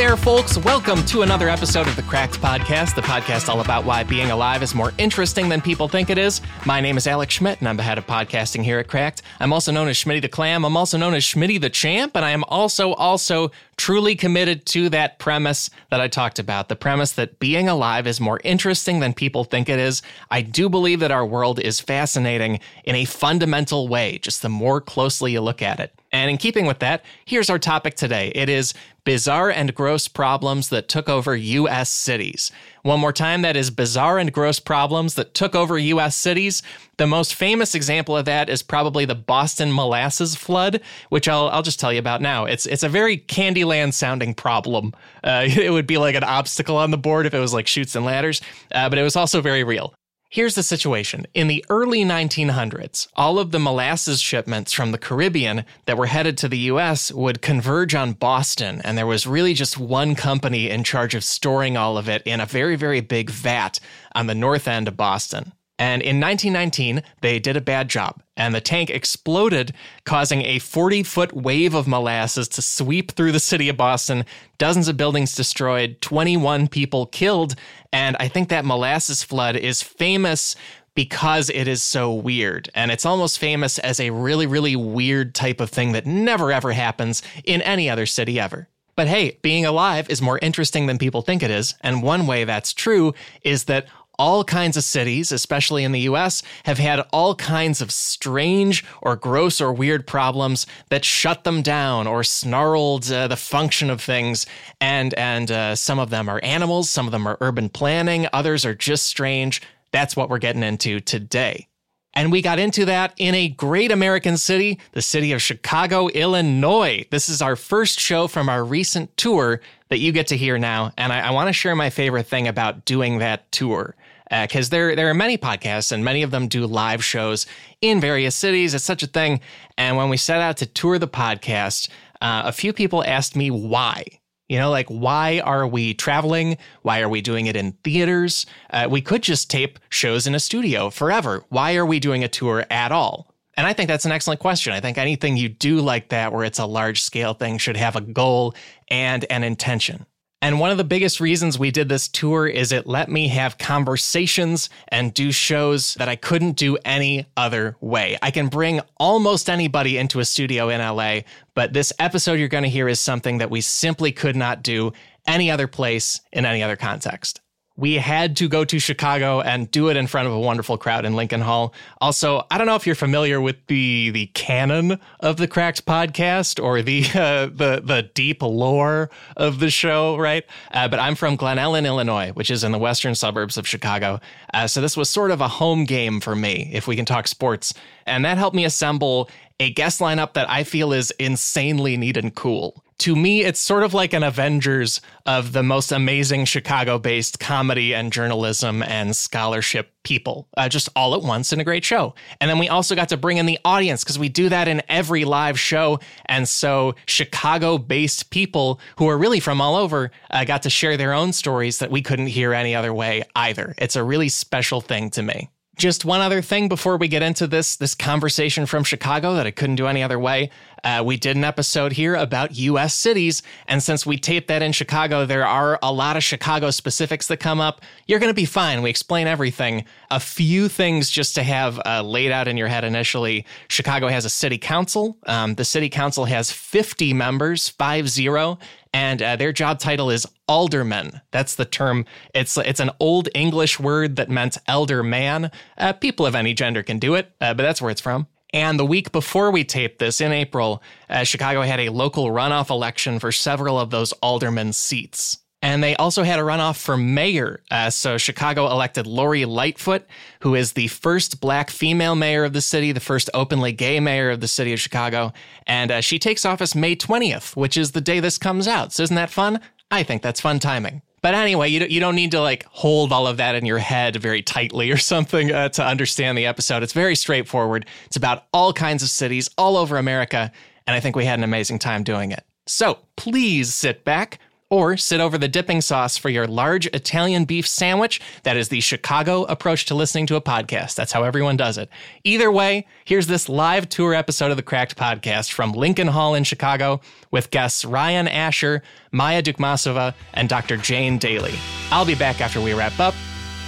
there, folks. Welcome to another episode of the Cracked Podcast, the podcast all about why being alive is more interesting than people think it is. My name is Alex Schmidt, and I'm the head of podcasting here at Cracked. I'm also known as Schmitty the Clam. I'm also known as Schmitty the Champ, and I am also, also truly committed to that premise that I talked about the premise that being alive is more interesting than people think it is. I do believe that our world is fascinating in a fundamental way, just the more closely you look at it. And in keeping with that, here's our topic today. It is bizarre and gross problems that took over U.S. cities. One more time, that is bizarre and gross problems that took over U.S. cities. The most famous example of that is probably the Boston molasses flood, which I'll, I'll just tell you about now. It's, it's a very Candyland sounding problem. Uh, it would be like an obstacle on the board if it was like Chutes and Ladders, uh, but it was also very real. Here's the situation. In the early 1900s, all of the molasses shipments from the Caribbean that were headed to the US would converge on Boston, and there was really just one company in charge of storing all of it in a very, very big vat on the north end of Boston. And in 1919, they did a bad job, and the tank exploded, causing a 40 foot wave of molasses to sweep through the city of Boston, dozens of buildings destroyed, 21 people killed. And I think that molasses flood is famous because it is so weird. And it's almost famous as a really, really weird type of thing that never ever happens in any other city ever. But hey, being alive is more interesting than people think it is. And one way that's true is that all kinds of cities, especially in the US, have had all kinds of strange or gross or weird problems that shut them down or snarled uh, the function of things. And, and uh, some of them are animals, some of them are urban planning, others are just strange. That's what we're getting into today. And we got into that in a great American city, the city of Chicago, Illinois. This is our first show from our recent tour that you get to hear now. And I, I want to share my favorite thing about doing that tour because uh, there there are many podcasts and many of them do live shows in various cities. It's such a thing. And when we set out to tour the podcast, uh, a few people asked me why. You know, like why are we traveling? Why are we doing it in theaters? Uh, we could just tape shows in a studio forever. Why are we doing a tour at all? And I think that's an excellent question. I think anything you do like that, where it's a large scale thing, should have a goal and an intention. And one of the biggest reasons we did this tour is it let me have conversations and do shows that I couldn't do any other way. I can bring almost anybody into a studio in LA, but this episode you're going to hear is something that we simply could not do any other place in any other context we had to go to Chicago and do it in front of a wonderful crowd in Lincoln Hall. Also, I don't know if you're familiar with the the canon of the Cracked podcast or the uh, the the deep lore of the show, right? Uh, but I'm from Glen Ellyn, Illinois, which is in the western suburbs of Chicago. Uh, so this was sort of a home game for me, if we can talk sports, and that helped me assemble a guest lineup that I feel is insanely neat and cool to me, it's sort of like an Avengers of the most amazing Chicago based comedy and journalism and scholarship people, uh, just all at once in a great show. And then we also got to bring in the audience because we do that in every live show. And so Chicago based people who are really from all over uh, got to share their own stories that we couldn't hear any other way either. It's a really special thing to me. Just one other thing before we get into this this conversation from Chicago that I couldn't do any other way. Uh, we did an episode here about U.S. cities, and since we taped that in Chicago, there are a lot of Chicago specifics that come up. You're going to be fine. We explain everything. A few things just to have uh, laid out in your head initially. Chicago has a city council. Um, the city council has 50 members, five zero, and uh, their job title is alderman. That's the term. It's it's an old English word that meant elder man. Uh, people of any gender can do it, uh, but that's where it's from. And the week before we taped this, in April, uh, Chicago had a local runoff election for several of those alderman seats. And they also had a runoff for mayor. Uh, so Chicago elected Lori Lightfoot, who is the first black female mayor of the city, the first openly gay mayor of the city of Chicago. And uh, she takes office May 20th, which is the day this comes out. So isn't that fun? I think that's fun timing. But anyway, you you don't need to like hold all of that in your head very tightly or something uh, to understand the episode. It's very straightforward. It's about all kinds of cities all over America. And I think we had an amazing time doing it. So please sit back or sit over the dipping sauce for your large Italian beef sandwich. That is the Chicago approach to listening to a podcast. That's how everyone does it. Either way, here's this live tour episode of the Cracked Podcast from Lincoln Hall in Chicago with guests Ryan Asher, Maya Dukmasova, and Dr. Jane Dailey. I'll be back after we wrap up.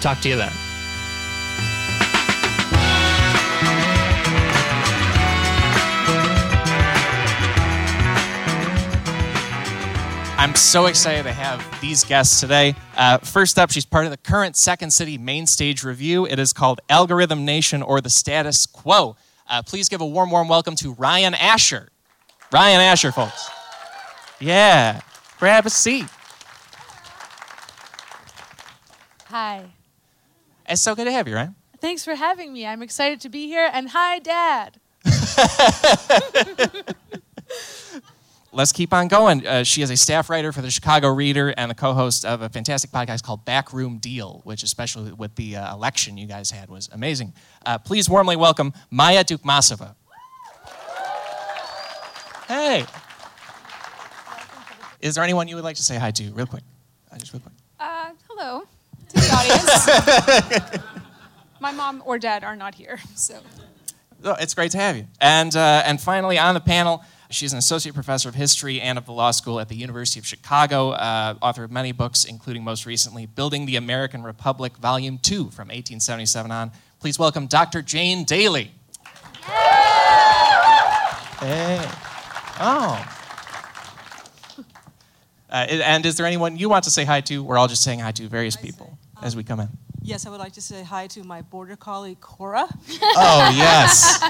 Talk to you then. I'm so excited to have these guests today. Uh, first up, she's part of the current Second City Main Stage Revue. It is called Algorithm Nation or the Status Quo. Uh, please give a warm, warm welcome to Ryan Asher. Ryan Asher, folks. Yeah, grab a seat. Hi. It's so good to have you, Ryan. Thanks for having me. I'm excited to be here. And hi, Dad. let's keep on going. Uh, she is a staff writer for the Chicago Reader and the co-host of a fantastic podcast called Backroom Deal, which, especially with the uh, election you guys had, was amazing. Uh, please warmly welcome Maya Dukmasova. Hey. Is there anyone you would like to say hi to, real quick? Uh, just real quick. Uh, hello to the audience. My mom or dad are not here, so. Oh, it's great to have you. And, uh, and finally, on the panel, She's an associate professor of history and of the law school at the University of Chicago, uh, author of many books, including most recently Building the American Republic, Volume 2 from 1877 on. Please welcome Dr. Jane Dailey. Hey. Oh. Uh, and is there anyone you want to say hi to? We're all just saying hi to various people as we come in. Yes, I would like to say hi to my border collie, Cora. Oh, yes.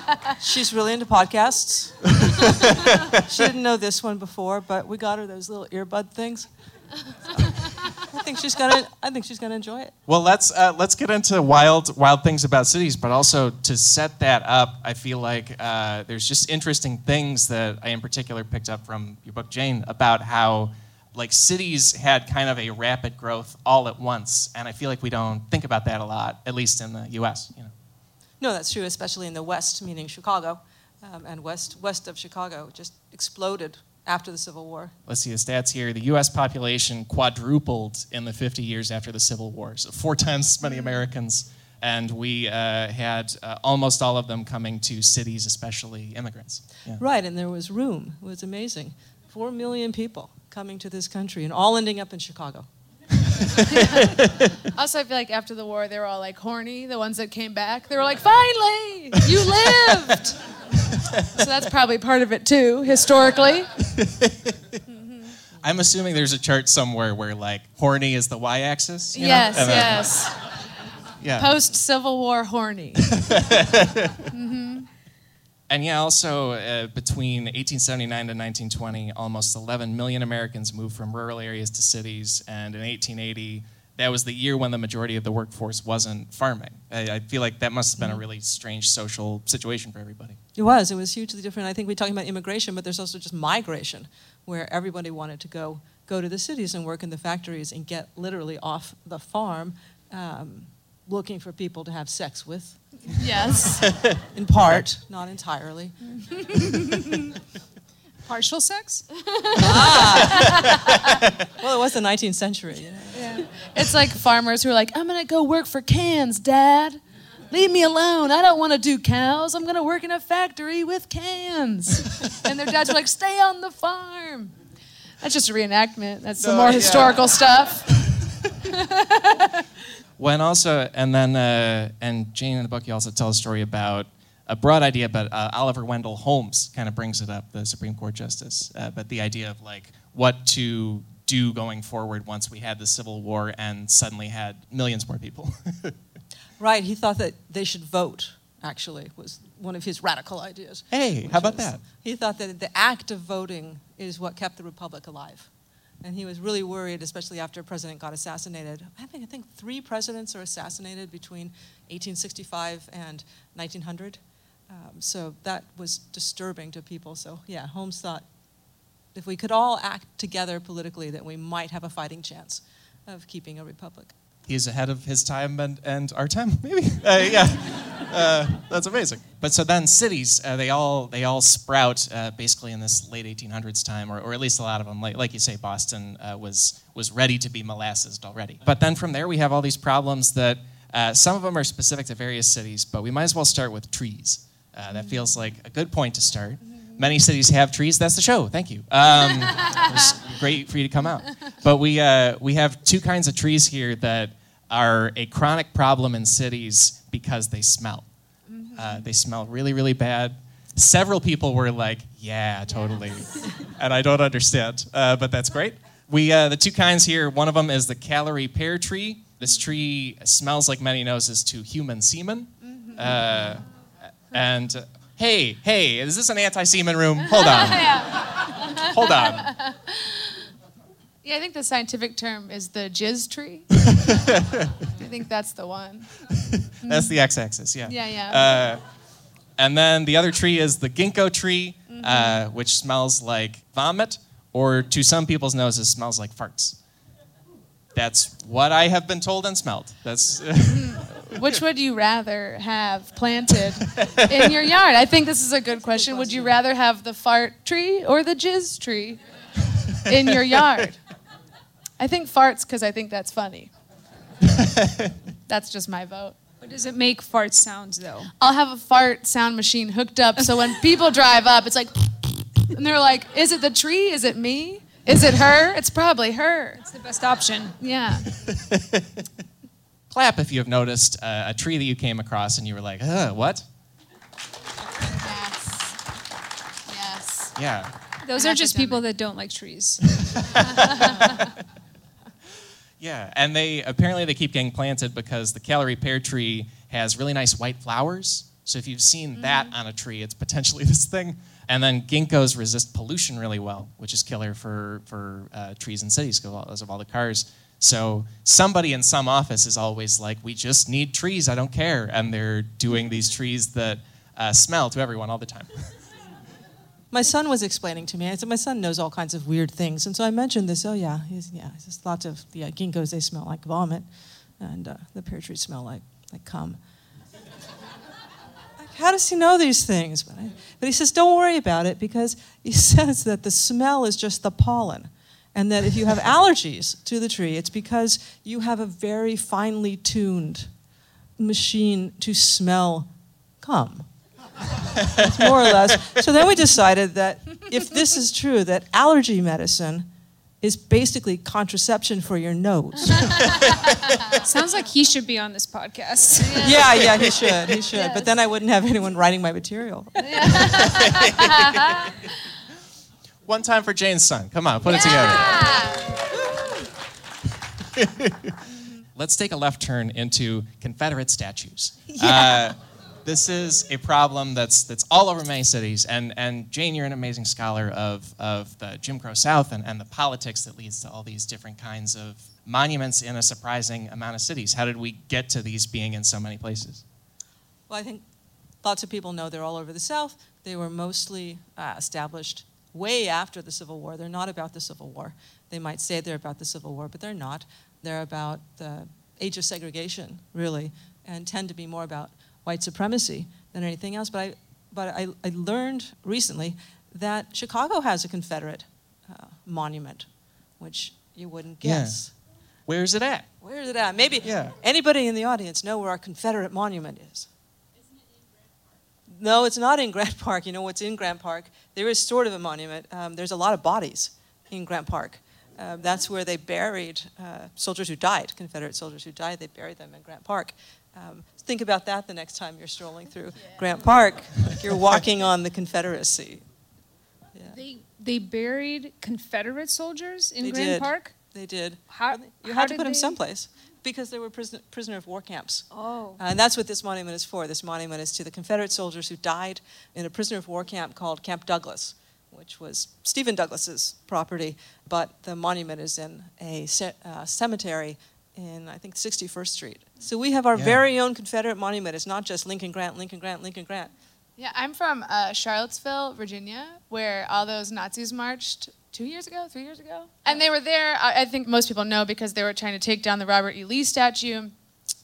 She's really into podcasts. she didn't know this one before, but we got her those little earbud things. I think she's gonna. I think she's gonna enjoy it. Well, let's uh, let's get into wild wild things about cities, but also to set that up, I feel like uh, there's just interesting things that I in particular picked up from your book, Jane, about how like cities had kind of a rapid growth all at once, and I feel like we don't think about that a lot, at least in the U.S. You know. No, that's true, especially in the West, meaning Chicago, um, and west west of Chicago just exploded after the Civil War. Let's see the stats here. The U.S. population quadrupled in the 50 years after the Civil War, so four times as many Americans. And we uh, had uh, almost all of them coming to cities, especially immigrants. Yeah. Right, and there was room. It was amazing. Four million people coming to this country and all ending up in Chicago. also, I feel like after the war, they were all like horny. The ones that came back, they were like, "Finally, you lived." so that's probably part of it too, historically. I'm assuming there's a chart somewhere where like horny is the y-axis. yes, yes. yeah. Post Civil War horny. mm-hmm. And yeah, also uh, between 1879 to 1920, almost 11 million Americans moved from rural areas to cities. And in 1880, that was the year when the majority of the workforce wasn't farming. I, I feel like that must have been a mm-hmm. really strange social situation for everybody. It was. It was hugely different. I think we're talking about immigration, but there's also just migration, where everybody wanted to go go to the cities and work in the factories and get literally off the farm, um, looking for people to have sex with Yes. In part, not entirely. Partial sex? ah. well, it was the 19th century. You know? yeah. It's like farmers who are like, I'm going to go work for cans, Dad. Leave me alone. I don't want to do cows. I'm going to work in a factory with cans. and their dads are like, stay on the farm. That's just a reenactment. That's no, some more yeah. historical stuff. And also, and then, uh, and Jane in the book, you also tell a story about a broad idea, but uh, Oliver Wendell Holmes kind of brings it up, the Supreme Court justice. Uh, but the idea of like what to do going forward once we had the Civil War and suddenly had millions more people. right. He thought that they should vote. Actually, was one of his radical ideas. Hey, how about was, that? He thought that the act of voting is what kept the republic alive and he was really worried, especially after a president got assassinated. I think I think three presidents are assassinated between 1865 and 1900. Um, so that was disturbing to people. So yeah, Holmes thought if we could all act together politically, that we might have a fighting chance of keeping a republic. He's ahead of his time and, and our time, maybe. Uh, yeah. uh, that's amazing. But so then cities, uh, they all they all sprout uh, basically in this late 1800s time, or, or at least a lot of them. Like, like you say, Boston uh, was was ready to be molassesed already. But then from there, we have all these problems that uh, some of them are specific to various cities. But we might as well start with trees. Uh, that feels like a good point to start. Many cities have trees. That's the show. Thank you. Um, it was great for you to come out. But we uh, we have two kinds of trees here that are a chronic problem in cities because they smell. Uh, they smell really, really bad. Several people were like, "Yeah, totally," and I don't understand, uh, but that's great. We uh, the two kinds here. One of them is the Callery pear tree. This tree smells like many noses to human semen. Uh, and uh, hey, hey, is this an anti-semen room? Hold on, hold on. Yeah, I think the scientific term is the jizz tree. I think that's the one. That's the x-axis. Yeah. Yeah, yeah. Uh, and then the other tree is the ginkgo tree, uh, which smells like vomit, or to some people's noses, smells like farts. That's what I have been told and smelled. That's Which would you rather have planted in your yard? I think this is a good question. Would you rather have the fart tree or the jizz tree in your yard? I think farts because I think that's funny. That's just my vote. What does it make fart sounds though? I'll have a fart sound machine hooked up so when people drive up, it's like, and they're like, is it the tree? Is it me? Is it her? It's probably her. It's the best option. Yeah. clap if you have noticed uh, a tree that you came across and you were like, uh, what? Yes. Yes. Yeah. Those are just people that don't like trees. Yeah, and they apparently they keep getting planted because the Callery pear tree has really nice white flowers. So if you've seen that on a tree, it's potentially this thing. And then ginkgos resist pollution really well, which is killer for for uh, trees in cities because of all the cars. So somebody in some office is always like, "We just need trees. I don't care," and they're doing these trees that uh, smell to everyone all the time. My son was explaining to me. I said, my son knows all kinds of weird things, and so I mentioned this. Oh yeah, he's, yeah. Just lots of the uh, ginkgos. They smell like vomit, and uh, the pear trees smell like like cum. Like, How does he know these things? But, I, but he says, don't worry about it because he says that the smell is just the pollen, and that if you have allergies to the tree, it's because you have a very finely tuned machine to smell cum more or less. So then we decided that if this is true, that allergy medicine is basically contraception for your nose. Sounds like he should be on this podcast. yeah, yeah, he should, he should. But then I wouldn't have anyone writing my material. One time for Jane's son. Come on, put it together. Let's take a left turn into Confederate statues. Uh, this is a problem that's that's all over many cities. And and Jane, you're an amazing scholar of of the Jim Crow South and, and the politics that leads to all these different kinds of monuments in a surprising amount of cities. How did we get to these being in so many places? Well, I think lots of people know they're all over the South. They were mostly uh, established way after the Civil War. They're not about the Civil War. They might say they're about the Civil War, but they're not. They're about the age of segregation, really, and tend to be more about white supremacy than anything else. But I, but I, I learned recently that Chicago has a Confederate uh, monument, which you wouldn't guess. Yeah. guess. Where's it at? Where is it at? Maybe Yeah. anybody in the audience know where our Confederate monument is? Isn't it in Grant Park? no, it's not in Grant Park. You know what's in Grant Park? There is sort of a monument. Um, there's a lot of bodies in Grant Park. Uh, that's where they buried uh, soldiers who died, Confederate soldiers who died. They buried them in Grant Park. Um, think about that the next time you're strolling through Grant Park. Like you're walking on the Confederacy. Yeah, They they buried Confederate soldiers in They Grand did. Park. they did. How You how had to put them someplace because they were prisoner, prisoner of war camps. Oh, Uh, and that's what this monument is for. This monument is to the Confederate soldiers who died in a prisoner of war camp called Camp Douglas, which was Stephen Douglas's property. But the monument is in a ce- uh, cemetery in, I think, 61st Street. So we have our Yeah. very own Confederate monument. It's not just Lincoln Grant, Lincoln Grant, Lincoln Grant. Yeah, I'm from uh, Charlottesville, Virginia, where all those Nazis marched two years ago, three years ago. And they were there, I, I think most people know, because they were trying to take down the Robert E. Lee statue.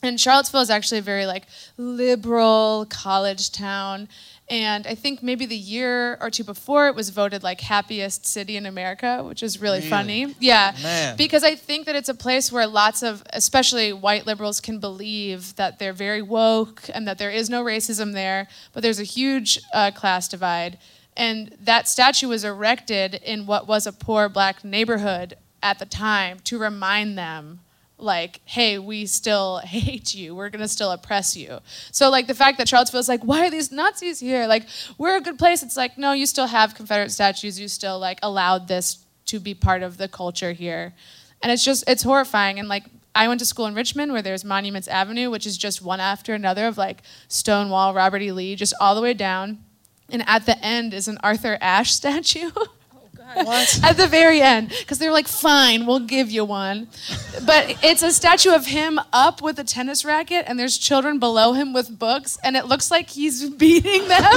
And Charlottesville is actually a very like liberal college town. And I think maybe the year or two before it was voted like happiest city in America, which is really, Really? funny. Yeah. Man. Because I think that it's a place where lots of, especially white liberals, can believe that they're very woke and that there is no racism there, but there's a huge uh, class divide. And that statue was erected in what was a poor black neighborhood at the time to remind them like, hey, we still hate you. We're gonna still oppress you. So like the fact that Charlottesville is like, why are these Nazis here? Like, we're a good place. It's like, no, you still have Confederate statues. You still like allowed this to be part of the culture here. And it's just it's horrifying. And like I went to school in Richmond where there's Monuments Avenue, which is just one after another of like Stonewall, Robert E. Lee, just all the way down. And at the end is an Arthur Ashe statue. What? at the very end because they're like fine we'll give you one. But it's a statue of him up with a tennis racket and there's children below him with books and it looks like he's beating them.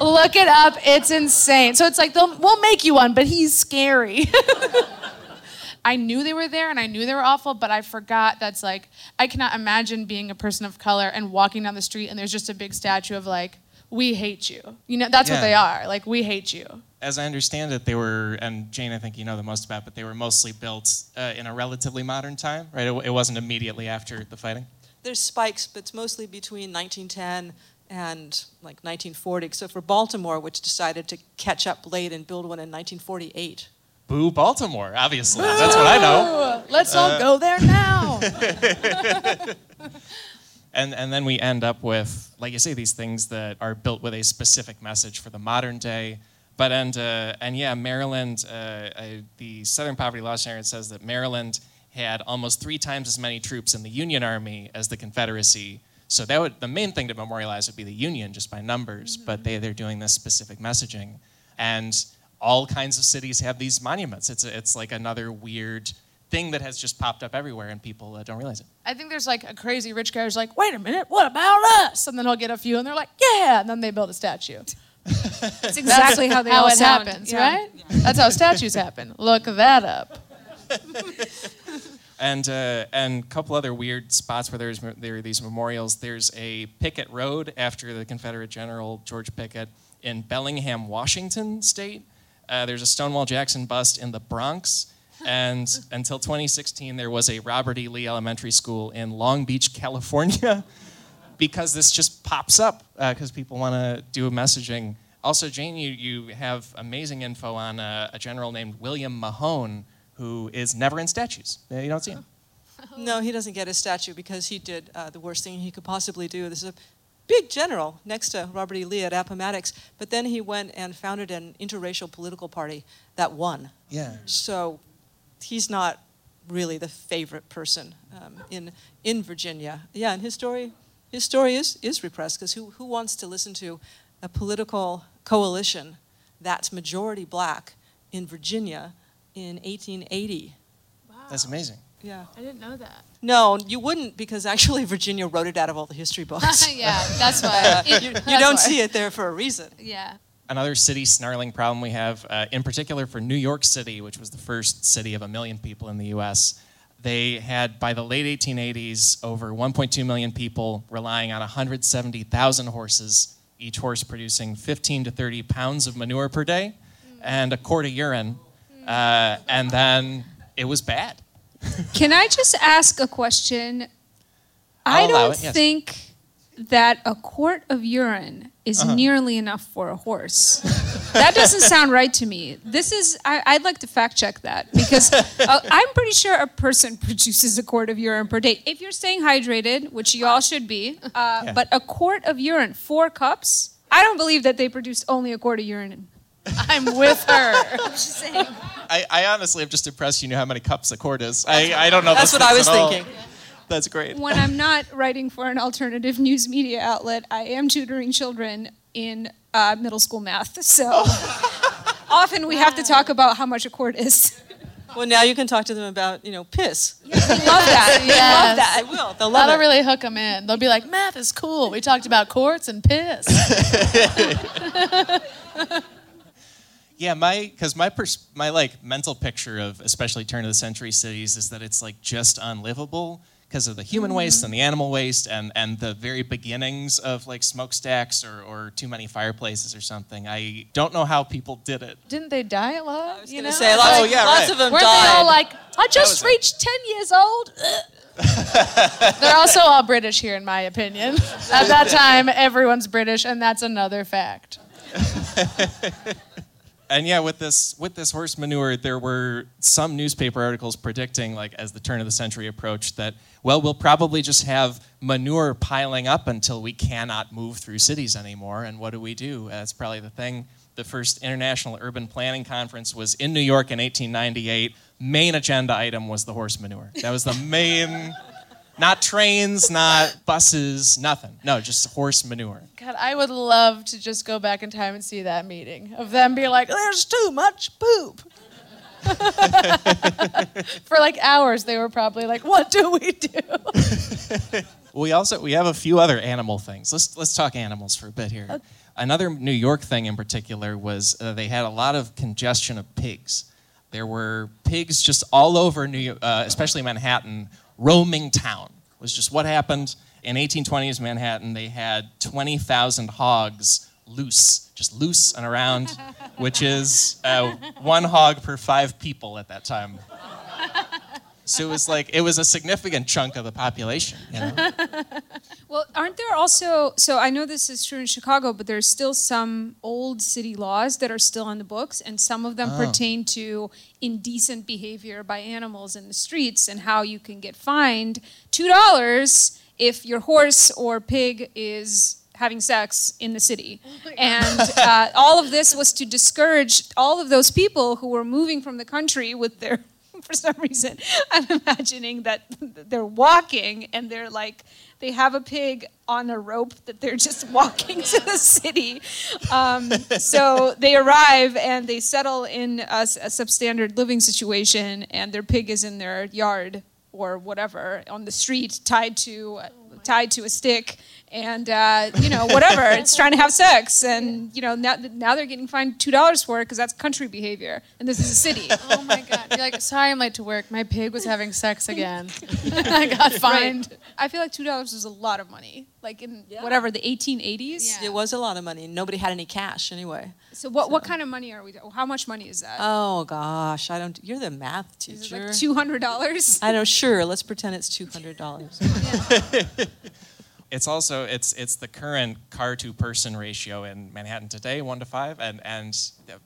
Look it up. It's insane. So it's like they'll, we'll make you one but he's scary. I knew they were there and I knew they were awful, but I forgot that's like, I cannot imagine being a person of color and walking down the street and there's just a big statue of like, we hate you. You know, that's what they are. Like, we hate you. As I understand it, they were, and Jane, I think you know the most about, but they were mostly built uh, in a relatively modern time, right? It, it wasn't immediately after the fighting. There's spikes, but it's mostly between 1910 and like 1940. So for Baltimore, which decided to catch up late and build one in 1948. Boo, Baltimore, obviously. That's what I know. Let's Uh, all go there now. And, and then we end up with, like you say, these things that are built with a specific message for the modern day. But and uh, and yeah, Maryland, uh, uh, the Southern Poverty Law Center says that Maryland had almost three times as many troops in the Union Army as the Confederacy. So that would the main thing to memorialize would be the Union just by numbers. But they they're doing this specific messaging, and all kinds of cities have these monuments. It's it's like another weird thing that has just popped up everywhere, and people uh, don't realize it. I think there's like a crazy rich guy who's like, wait a minute, what about us? And then he'll get a few and they're like, yeah. And then they build a statue. That's exactly how they how all it sound. happens, Yeah. right? That's how statues happen. Look that up. and uh, and a couple other weird spots where there's there are these memorials. There's a Pickett Road after the Confederate General George Pickett in Bellingham, Washington State. Uh, there's a Stonewall Jackson bust in the Bronx. And until 2016, there was a Robert E. Lee Elementary School in Long Beach, California, because this just pops up because people want to do messaging. Also, Jane, you, you have amazing info on uh, a general named William Mahone who is never in statues. Uh, You don't see him. No, he doesn't get a statue because he did uh, the worst thing he could possibly do. This is a big general next to Robert E. Lee at Appomattox, but then he went and founded an interracial political party that won. Yeah. So he's not really the favorite person um, in in Virginia. Yeah, and his story his story is is repressed because who who wants to listen to a political coalition that's majority black in Virginia in 1880? Wow, That's amazing. Yeah. I didn't know that. No, you wouldn't because actually Virginia wrote it out of all the history books. yeah, that's why. you you don't see it there for a reason. Yeah. Another city snarling problem we have, uh, in particular for New York City, which was the first city of a million people in the US, they had by the late 1880s over 1.2 million people relying on 170,000 horses, each horse producing 15 to 30 pounds of manure per day and a quart of urine. Uh, and then it was bad. Can I just ask a question? I I'll allow don't it, yes. think that a quart of urine is Uh-huh. nearly enough for a horse. that doesn't sound right to me. This is, I, I'd like to fact check that because uh, I'm pretty sure a person produces a quart of urine per day. If you're staying hydrated, which you all should be, uh, Yeah. but a quart of urine, four cups, I don't believe that they produce only a quart of urine. I'm with her. I'm just saying. I, I honestly am just impressed you knew how many cups a quart is. I, I don't know. That's what I was thinking. all. Thinking. That's great. when I'm not writing for an alternative news media outlet, I am tutoring children in uh, middle school math. So often we have to talk about how much a quart is. Well, now you can talk to them about, you know, piss. Love that. Yes. Love that. They will. They'll love That'll it. really hook them in. They'll be like, math is cool. We talked about quarts and piss. Yeah, my because my pers- my like mental picture of especially turn of the century cities is that it's like just unlivable because of the human mm-hmm. waste and the animal waste and, and the very beginnings of like smokestacks or, or too many fireplaces or something. I don't know how people did it. Didn't they die a lot? I was you going know? to say, lots, Oh, yeah, lots right. of them Weren't died. they all like, I was just it. reached 10 years old? Ugh. They're also all British here, in my opinion. At that time, everyone's British, and that's another fact. And yeah, with this with this horse manure, there were some newspaper articles predicting, like as the turn of the century approached, that well, we'll probably just have manure piling up until we cannot move through cities anymore. And what do we do? That's probably the thing. The first International Urban Planning Conference was in New York in 1898. Main agenda item was the horse manure. That was the main. Not trains, not buses, nothing. No, just horse manure. God, I would love to just go back in time and see that meeting of them be like, there's too much poop. For like hours, they were probably like, what do we do? We also we have a few other animal things. Let's let's talk animals for a bit here. Another New York thing in particular was uh, they had a lot of congestion of pigs. There were pigs just all over New York, uh, especially Manhattan, roaming town. Was just what happened in 1820s Manhattan. They had 20,000 hogs loose, just loose and around, which is uh, one hog per five people at that time. So it was like it was a significant chunk of the population. You know? Well, aren't there also, so I know this is true in Chicago, but there's still some old city laws that are still on the books, and some of them pertain to indecent behavior by animals in the streets and how you can get fined $2 if your horse or pig is having sex in the city. and uh, all of this was to discourage all of those people who were moving from the country with their for some reason, I'm imagining that they're walking and they're like, they have a pig on a rope that they're just walking to the city. Um, so they arrive and they settle in a substandard living situation, and their pig is in their yard or whatever on the street, tied to tied to a stick, and uh, you know whatever. it's trying to have sex, and you know now now they're getting fined two dollars for it because that's country behavior, and this is a city. Oh my God. You're like, sorry, I'm late to work. My pig was having sex again. I got fined. Right. I feel like two dollars is a lot of money. Like in whatever the 1880s. Yeah. It was a lot of money. Nobody had any cash anyway. So what what kind of money are we? How much money is that? Oh gosh, I don't. You're the math is it teacher. like two hundred dollars? I know. Sure, let's pretend it's two hundred dollars. It's also it's it's the current car to person ratio in Manhattan today, one to five, and and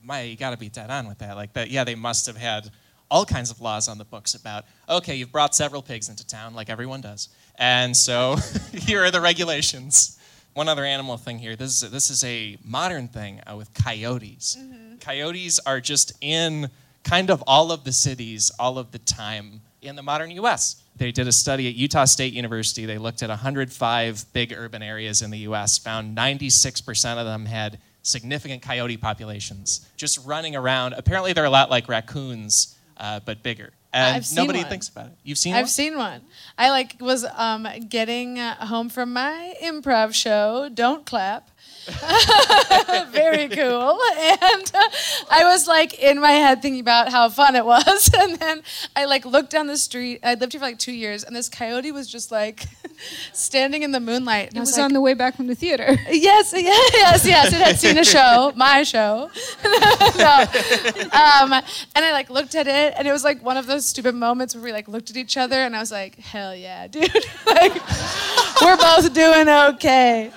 my you got to be dead on with that. Like that, yeah, they must have had all kinds of laws on the books about okay, you've brought several pigs into town, like everyone does, and so here are the regulations. One other animal thing here. This is this is a modern thing uh, with coyotes. Coyotes are just in kind of all of the cities all of the time in the modern U.S. They did a study at Utah State University. They looked at 105 big urban areas in the U.S., found 96% of them had significant coyote populations just running around. Apparently, they're a lot like raccoons, uh, but bigger. And I've nobody thinks about it. You've seen one I've one? seen one. I like was um, getting uh, home from my improv show. Don't clap. Very cool. And uh, I was like in my head thinking about how fun it was, and then I like looked down the street. I lived here for like two years, and this coyote was just like standing in the moonlight. And It was was like, on the way back from the theater. Yes, yes, yes, yes. It had seen a show, my show. no. Um, and I like looked at it, and it was like one of those stupid moments where we like looked at each other, and I was like, "Hell yeah, dude! like, we're both doing okay."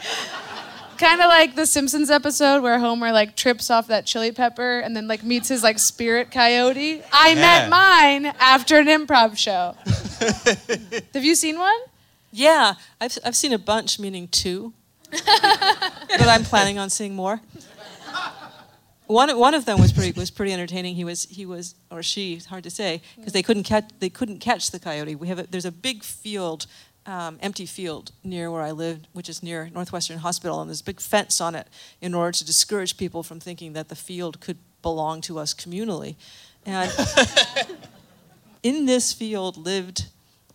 Kind of like the Simpsons episode where Homer like trips off that chili pepper and then like meets his like spirit coyote. I Yeah. met mine after an improv show. Have you seen one? yeah, I've I've seen a bunch, meaning two, but I'm planning on seeing more. One, one of them was pretty was pretty entertaining. He was he was or she hard to say because they couldn't catch they couldn't catch the coyote. We have a, there's a big field, um, empty field near where I lived, which is near Northwestern Hospital, and there's a big fence on it in order to discourage people from thinking that the field could belong to us communally. And in this field lived,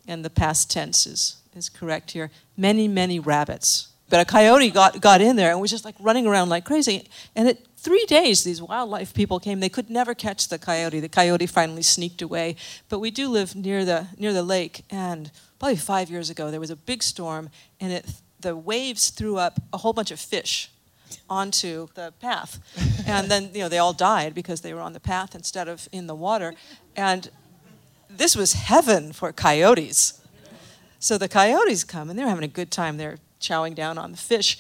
and the past tense is, is correct here, many, many rabbits. But a coyote got, got in there and was just like running around like crazy. And it, three days, these wildlife people came. They could never catch the coyote. The coyote finally sneaked away. But we do live near the, near the lake, and probably five years ago, there was a big storm, and it, the waves threw up a whole bunch of fish onto the path. And then, you know, they all died because they were on the path instead of in the water. And this was heaven for coyotes. So the coyotes come and they're having a good time. They're chowing down on the fish.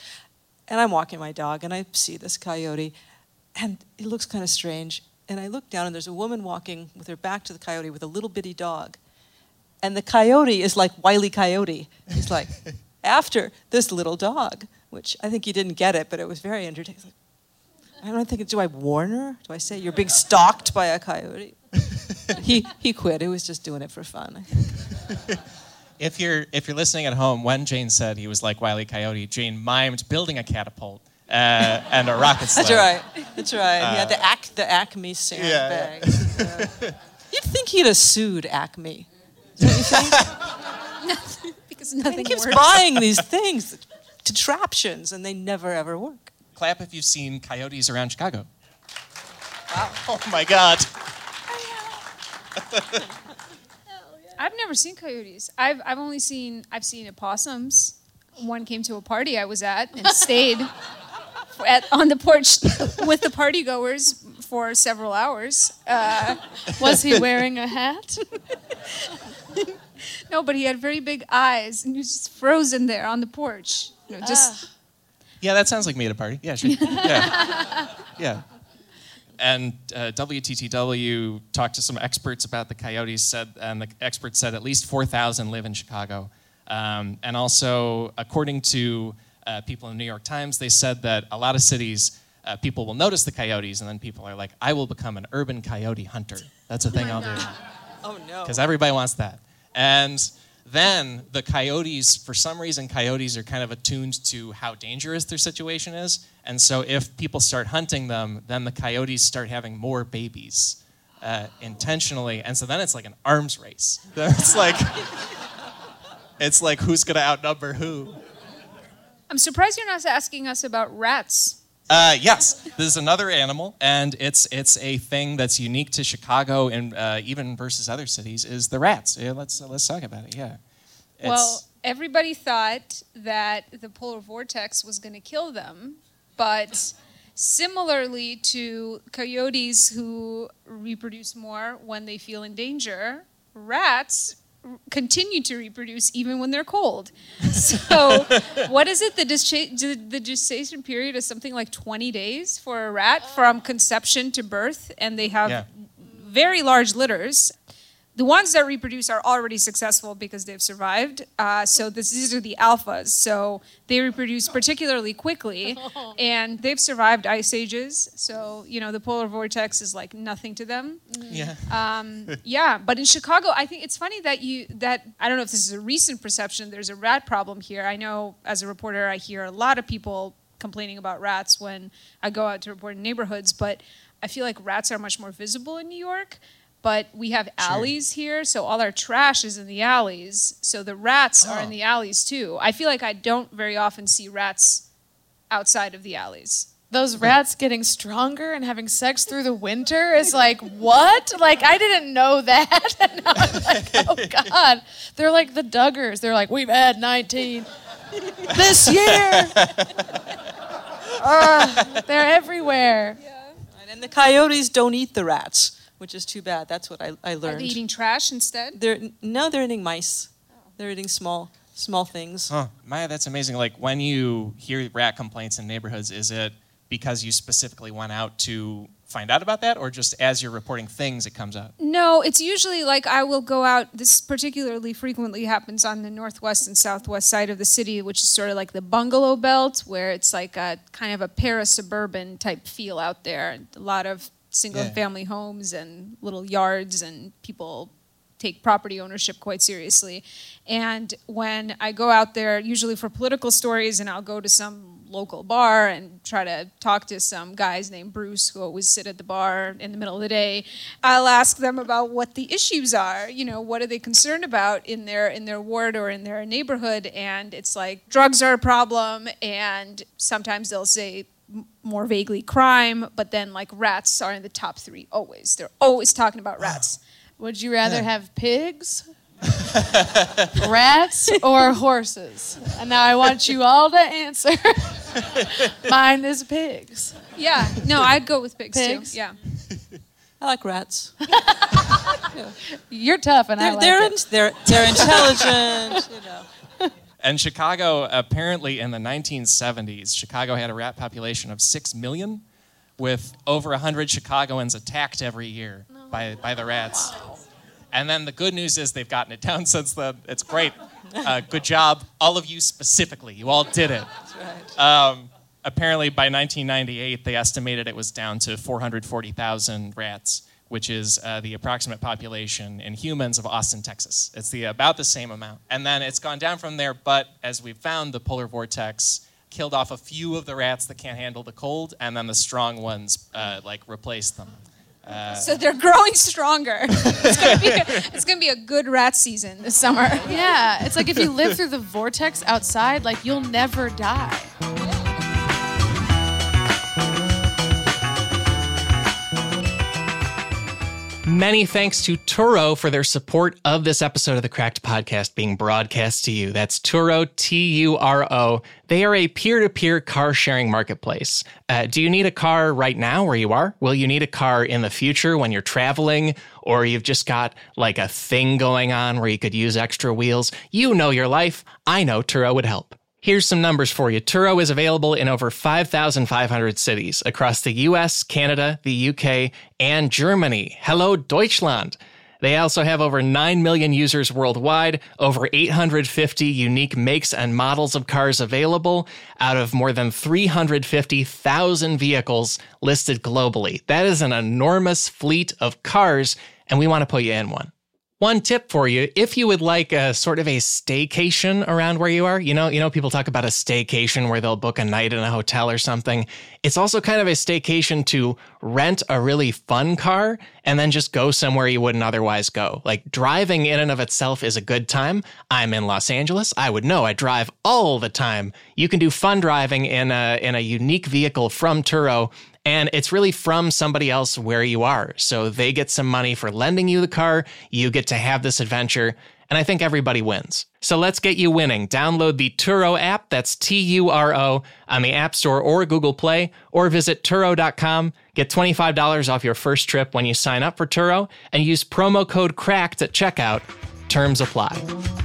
And I'm walking my dog and I see this coyote and it looks kind of strange. And I look down and there's a woman walking with her back to the coyote with a little bitty dog. And the coyote is like Wiley Coyote. He's like, after this little dog, which I think he didn't get it, but it was very entertaining. Like, I don't think, do I warn her? Do I say you're being stalked by a coyote? he, he quit. He was just doing it for fun. if you're if you're listening at home, when Jane said he was like Wiley Coyote, Jane mimed building a catapult uh, and a rocket sled. That's right. That's right. Uh, he had the, Ac- the Acme sandbags. Yeah, yeah. You'd think he'd have sued Acme. Don't you think? because nothing he keeps works. buying these things, contraptions, and they never ever work. Clap if you've seen coyotes around Chicago. Wow. Oh my God. I've never seen coyotes. I've I've only seen I've seen opossums. One came to a party I was at and stayed at, on the porch with the party goers for several hours. Uh, Was he wearing a hat? no, but he had very big eyes and he was just frozen there on the porch. You know, just Yeah, that sounds like me at a party. Yeah, sure. Yeah. yeah. And uh, WTTW talked to some experts about the coyotes, said, and the experts said at least 4,000 live in Chicago. Um, and also, according to uh, people in the New York Times, they said that a lot of cities, uh, people will notice the coyotes, and then people are like, I will become an urban coyote hunter. That's a thing I'll do. Oh no. Because everybody wants that. And then the coyotes, for some reason, coyotes are kind of attuned to how dangerous their situation is. And so if people start hunting them, then the coyotes start having more babies uh, intentionally. And so then it's like an arms race. It's like, it's like who's going to outnumber who. I'm surprised you're not asking us about rats. Uh, yes, this is another animal, and it's it's a thing that's unique to Chicago and uh, even versus other cities is the rats. Yeah, let's let's talk about it. Yeah. It's, Well, everybody thought that the polar vortex was going to kill them, but similarly to coyotes who reproduce more when they feel in danger, rats continue to reproduce even when they're cold. So, what is it? The, gestation, the gestation period is something like 20 days for a rat from conception to birth, and they have Yeah. very large litters. The ones that reproduce are already successful because they've survived. Uh, so this, these are the alphas. So they reproduce particularly quickly, and they've survived ice ages. So you know the polar vortex is like nothing to them. yeah. Um, yeah, but in Chicago, I think it's funny that you that I don't know if this is a recent perception. There's a rat problem here. I know as a reporter, I hear a lot of people complaining about rats when I go out to report in neighborhoods, but I feel like rats are much more visible in New York. But we have alleys here, so all our trash is in the alleys. So the rats are in Oh. the alleys too. I feel like I don't very often see rats outside of the alleys. Those rats getting stronger and having sex through the winter is like what? Like I didn't know that. And now I'm like, oh god. They're like the Duggars. They're like, we've had 19 this year. Uh, they're everywhere. And the coyotes don't eat the rats, which is too bad. That's what I, I Are learned. they eating trash instead? They're no, they're eating mice. Oh. They're eating small small things. Huh, Maya, that's amazing. Like when you hear rat complaints in neighborhoods, is it because you specifically went out to find out about that, or just as you're reporting things, it comes out? No, it's usually like I will go out. This particularly frequently happens on the northwest and southwest side of the city, which is sort of like the bungalow belt, where it's like a kind of a para-suburban type feel out there. A lot of single-family homes and little yards, and people take property ownership quite seriously. And when I go out there, usually for political stories, and I'll go to some local bar and try to talk to some guys named Bruce who always sit at the bar in the middle of the day. I'll ask them about what the issues are. You know, what are they concerned about in their in their ward or in their neighborhood? And it's like drugs are a problem, and sometimes they'll say more vaguely crime, but then like rats are in the top three always. They're always talking about rats. Would you rather have pigs, rats, or horses? And now I want you all to answer. Mine is pigs. Yeah, no, I'd go with pigs, Pigs? too. Yeah. I like rats. You're tough, and I They're, like they're, it. in- they're, they're intelligent, you know. And Chicago, apparently in the 1970s, Chicago had a rat population of 6 million, with over 100 Chicagoans attacked every year by, by the rats. And then the good news is they've gotten it down since then. It's great. Uh, good job. All of you specifically. You all did it. Um, apparently, by 1998, they estimated it was down to 440,000 rats, which is uh, the approximate population in humans of Austin, Texas. It's the about the same amount, and then it's gone down from there. But as we've found, the polar vortex killed off a few of the rats that can't handle the cold, and then the strong ones uh, like replaced them. So they're growing stronger. It's gonna, be a, it's gonna be a good rat season this summer. Yeah, it's like if you live through the vortex outside, like you'll never die. Many thanks to Turo for their support of this episode of the Cracked Podcast being broadcast to you. That's Turo, T U R O. They are a peer to peer car sharing marketplace. Uh, do you need a car right now where you are? Will you need a car in the future when you're traveling? Or you've just got like a thing going on where you could use extra wheels? You know your life. I know Turo would help. Here's some numbers for you. Turo is available in over 5,500 cities across the US, Canada, the UK, and Germany. Hello, Deutschland. They also have over 9 million users worldwide, over 850 unique makes and models of cars available out of more than 350,000 vehicles listed globally. That is an enormous fleet of cars, and we want to put you in one. One tip for you, if you would like a sort of a staycation around where you are, you know, you know, people talk about a staycation where they'll book a night in a hotel or something. It's also kind of a staycation to rent a really fun car and then just go somewhere you wouldn't otherwise go. Like driving in and of itself is a good time. I'm in Los Angeles. I would know I drive all the time. You can do fun driving in a in a unique vehicle from Turo and it's really from somebody else where you are. So they get some money for lending you the car, you get to have this adventure, and I think everybody wins. So let's get you winning. Download the Turo app, that's T U R O, on the App Store or Google Play, or visit Turo.com. Get $25 off your first trip when you sign up for Turo, and use promo code CRACKED at checkout. Terms apply.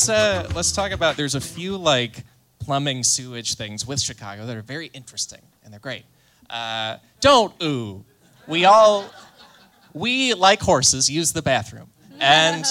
Let's uh let's talk about there's a few like plumbing sewage things with Chicago that are very interesting and they're great. Uh, don't ooh. We all we like horses use the bathroom. And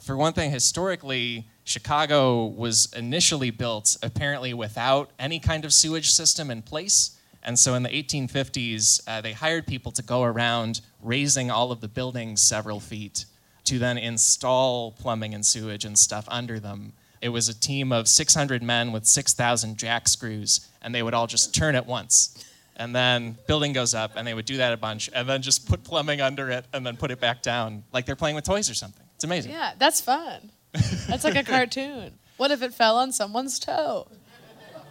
for one thing historically Chicago was initially built apparently without any kind of sewage system in place. And so in the 1850s, uh, they hired people to go around raising all of the buildings several feet to then install plumbing and sewage and stuff under them. It was a team of 600 men with 6,000 jack screws, and they would all just turn at once. And then building goes up, and they would do that a bunch, and then just put plumbing under it, and then put it back down, like they're playing with toys or something. It's amazing. Yeah, that's fun. That's like a cartoon. What if it fell on someone's toe?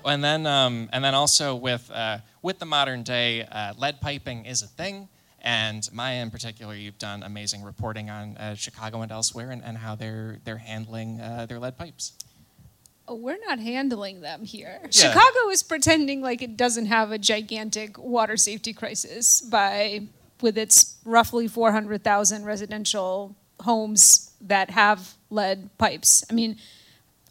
And then, um, and then also with uh, with the modern day, uh, lead piping is a thing. And Maya, in particular, you've done amazing reporting on uh, Chicago and elsewhere, and, and how they're they're handling uh, their lead pipes. Oh, we're not handling them here. Yeah. Chicago is pretending like it doesn't have a gigantic water safety crisis by with its roughly 400,000 residential homes that have lead pipes. I mean,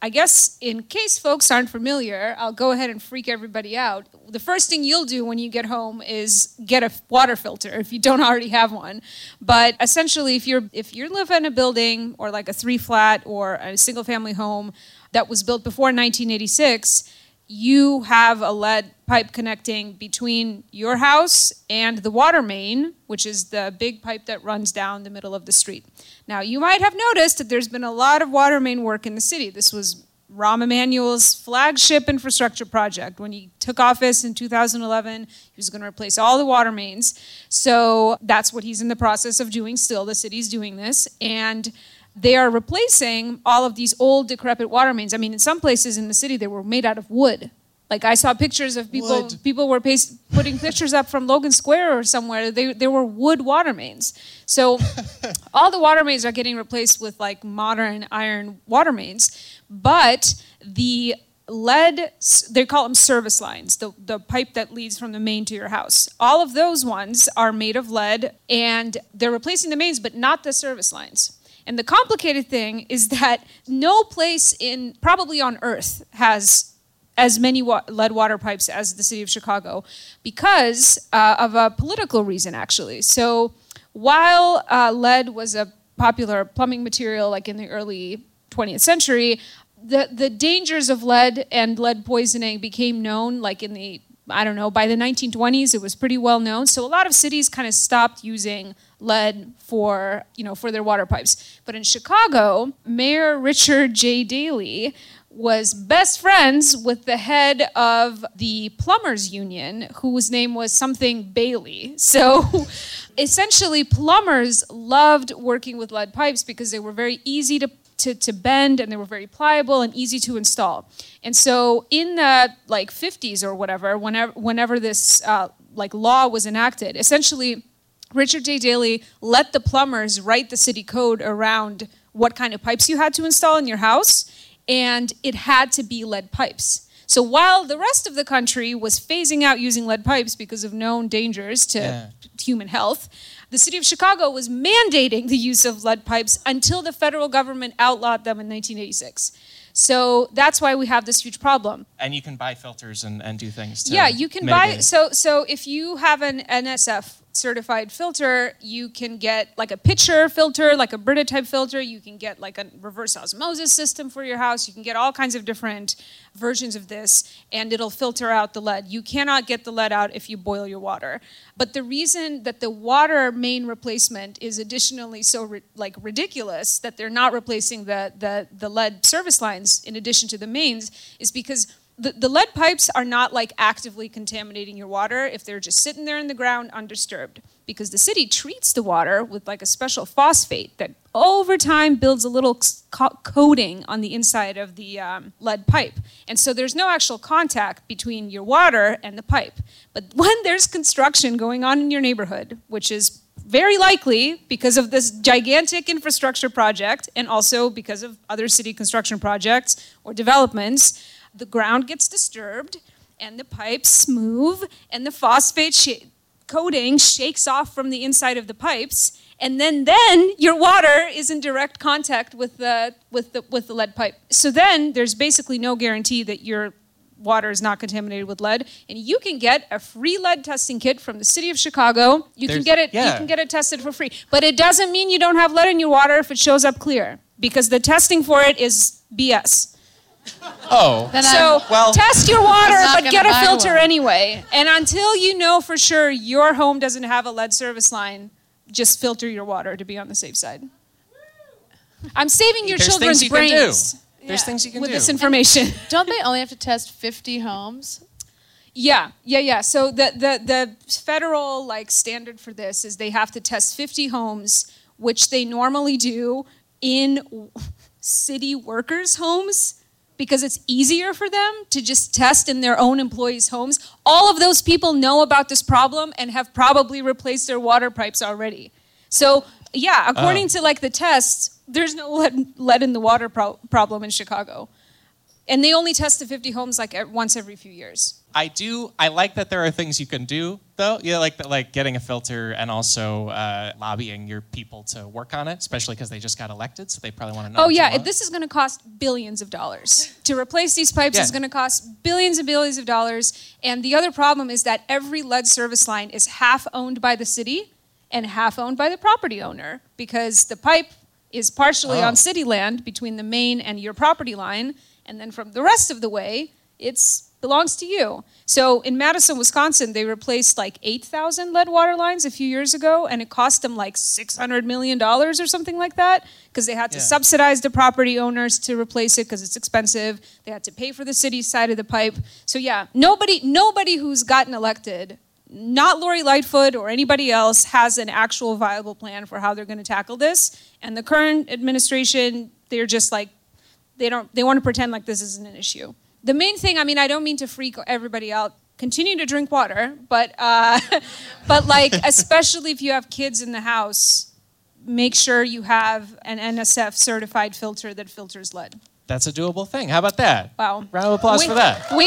I guess in case folks aren't familiar, I'll go ahead and freak everybody out. The first thing you'll do when you get home is get a water filter if you don't already have one. But essentially if you're if you live in a building or like a three flat or a single family home that was built before 1986, you have a lead pipe connecting between your house and the water main, which is the big pipe that runs down the middle of the street. Now, you might have noticed that there's been a lot of water main work in the city. This was Rahm Emanuel's flagship infrastructure project. When he took office in 2011, he was going to replace all the water mains. So that's what he's in the process of doing still. The city's doing this. And they are replacing all of these old, decrepit water mains. I mean, in some places in the city, they were made out of wood. Like I saw pictures of people. Wood. People were paste, putting pictures up from Logan Square or somewhere. They they were wood water mains. So all the water mains are getting replaced with like modern iron water mains, but the lead they call them service lines the, the pipe that leads from the main to your house all of those ones are made of lead and they're replacing the mains but not the service lines and the complicated thing is that no place in probably on earth has as many wa- lead water pipes as the city of Chicago because uh, of a political reason, actually. So while uh, lead was a popular plumbing material, like in the early 20th century, the, the dangers of lead and lead poisoning became known like in the I don't know, by the 1920s it was pretty well known. So a lot of cities kind of stopped using lead for, you know, for their water pipes. But in Chicago, Mayor Richard J. Daley was best friends with the head of the plumbers union whose name was something Bailey. So essentially plumbers loved working with lead pipes because they were very easy to to, to bend and they were very pliable and easy to install. And so in the like 50s or whatever, whenever whenever this uh, like law was enacted, essentially Richard J. Daley let the plumbers write the city code around what kind of pipes you had to install in your house, and it had to be lead pipes. So while the rest of the country was phasing out using lead pipes because of known dangers to Yeah. human health, the city of Chicago was mandating the use of lead pipes until the federal government outlawed them in 1986. So that's why we have this huge problem. And you can buy filters and, and do things. To Yeah, you can buy mitigate it. so so if you have an NSF certified filter, you can get like a pitcher filter, like a Brita type filter, you can get like a reverse osmosis system for your house, you can get all kinds of different versions of this and it'll filter out the lead. You cannot get the lead out if you boil your water. But the reason that the water main replacement is additionally so ri- like ridiculous that they're not replacing the the the lead service lines in addition to the mains is because the, the lead pipes are not like actively contaminating your water if they're just sitting there in the ground undisturbed because the city treats the water with like a special phosphate that over time builds a little coating on the inside of the um, lead pipe. And so there's no actual contact between your water and the pipe. But when there's construction going on in your neighborhood which is very likely because of this gigantic infrastructure project and also because of other city construction projects or developments the ground gets disturbed and the pipes move and the phosphate sh- coating shakes off from the inside of the pipes. And then then your water is in direct contact with the with the with the lead pipe. So then there's basically no guarantee that your water is not contaminated with lead. And you can get a free lead testing kit from the city of chicago. You can get it yeah. you can get it tested for free. But it doesn't mean you don't have lead in your water if it shows up clear because the testing for it is bs Oh, Then so Well- test your water, but get a filter one. anyway. And until you know for sure your home doesn't have a lead service line, just filter your water to be on the safe side. I'm saving your There's children's things you can do. brains There's things you can with do. this information. don't they only have to test 50 homes? Yeah, yeah, yeah. So the, the the federal like standard for this is they have to test 50 homes, which they normally do in city workers' homes because it's easier for them to just test in their own employees' homes. All of those people know about this problem and have probably replaced their water pipes already. So yeah, ah. according to like the tests, there's no lead, lead in the water pro- problem in Chicago. And they only test the 50 homes like once every few years. I do. I like that there are things you can do, though. Yeah, like like getting a filter and also uh, lobbying your people to work on it, especially because they just got elected, so they probably want to know. Oh yeah, this is going to cost billions of dollars. to replace these pipes is going to cost billions and billions of dollars. And the other problem is that every lead service line is half owned by the city and half owned by the property owner because the pipe is partially Oh. on city land between the main and your property line, and then from the rest of the way, it's belongs to you. So in Madison, Wisconsin, they replaced like 8,000 lead water lines a few years ago, and it cost them like $600 million or something like that because they had to Yeah. subsidize the property owners to replace it because it's expensive. They had to pay for the city's side of the pipe. So yeah, nobody, nobody who's gotten elected, not Lori Lightfoot or anybody else, has an actual viable plan for how they're going to tackle this. And the current administration, they're just like they don't they want to pretend like this isn't an issue the main thing i mean i don't mean to freak everybody out continue to drink water but uh, but like especially if you have kids in the house make sure you have an nsf certified filter that filters lead That's a doable thing. How about that? wow Round of applause we, for that. we,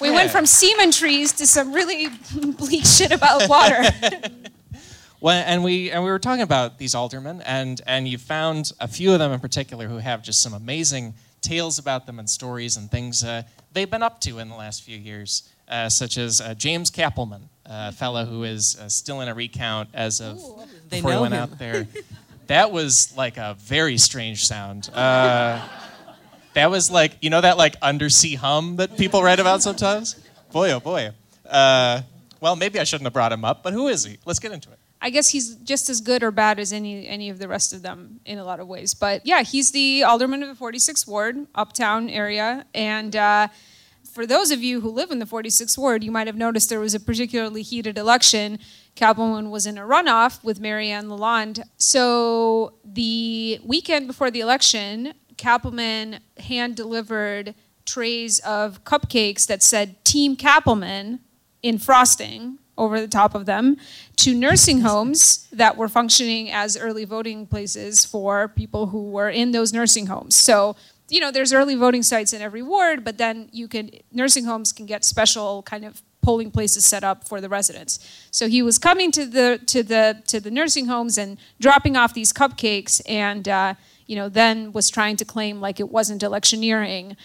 we Yeah. went from semen trees to some really bleak shit about water Well, and we and we were talking about these aldermen, and and you found a few of them in particular who have just some amazing tales about them and stories and things uh, they've been up to in the last few years, uh, such as uh, James Cappleman, a fellow who is uh, still in a recount as of They before he know went him. out there. That was like a very strange sound. Uh, that was like you know that like undersea hum that people write about sometimes. Boy, oh boy. Uh, well, maybe I shouldn't have brought him up, but who is he? Let's get into it. I guess he's just as good or bad as any any of the rest of them in a lot of ways. But yeah, he's the alderman of the 46th ward, uptown area, and uh, for those of you who live in the 46th ward, you might have noticed there was a particularly heated election. Cappleman was in a runoff with Marianne Lalonde. So the weekend before the election, Cappleman hand delivered trays of cupcakes that said Team Cappleman in frosting over the top of them to nursing homes that were functioning as early voting places for people who were in those nursing homes. So, you know, there's early voting sites in every ward, but then you can nursing homes can get special kind of polling places set up for the residents. So he was coming to the to the to the nursing homes and dropping off these cupcakes and uh, you know, then was trying to claim like it wasn't electioneering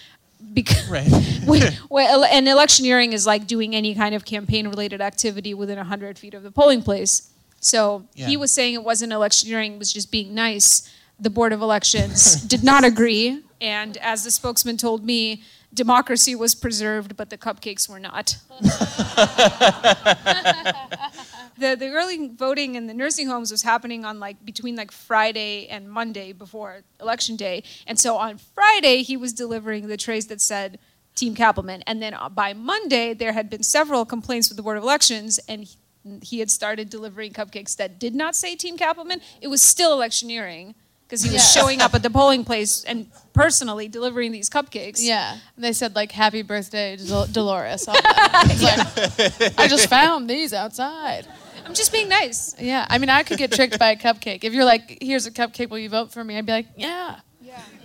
because Right. well, and electioneering is like doing any kind of campaign-related activity within 100 feet of the polling place. So Yeah. he was saying it wasn't electioneering; it was just being nice. The board of elections did not agree, and as the spokesman told me, democracy was preserved, but the cupcakes were not. The the early voting in the nursing homes was happening on like between like Friday and Monday before election day, and so on Friday he was delivering the trays that said Team Cappleman, and then uh, by Monday there had been several complaints with the board of elections, and he, he had started delivering cupcakes that did not say Team Cappleman. It was still electioneering because he was showing up at the polling place and personally delivering these cupcakes. Yeah, and they said like "Happy Birthday, Dol- Dolores." It's like, I just found these outside. I'm just being nice. Yeah, I mean, I could get tricked by a cupcake. If you're like, "Here's a cupcake, will you vote for me?" I'd be like, "Yeah,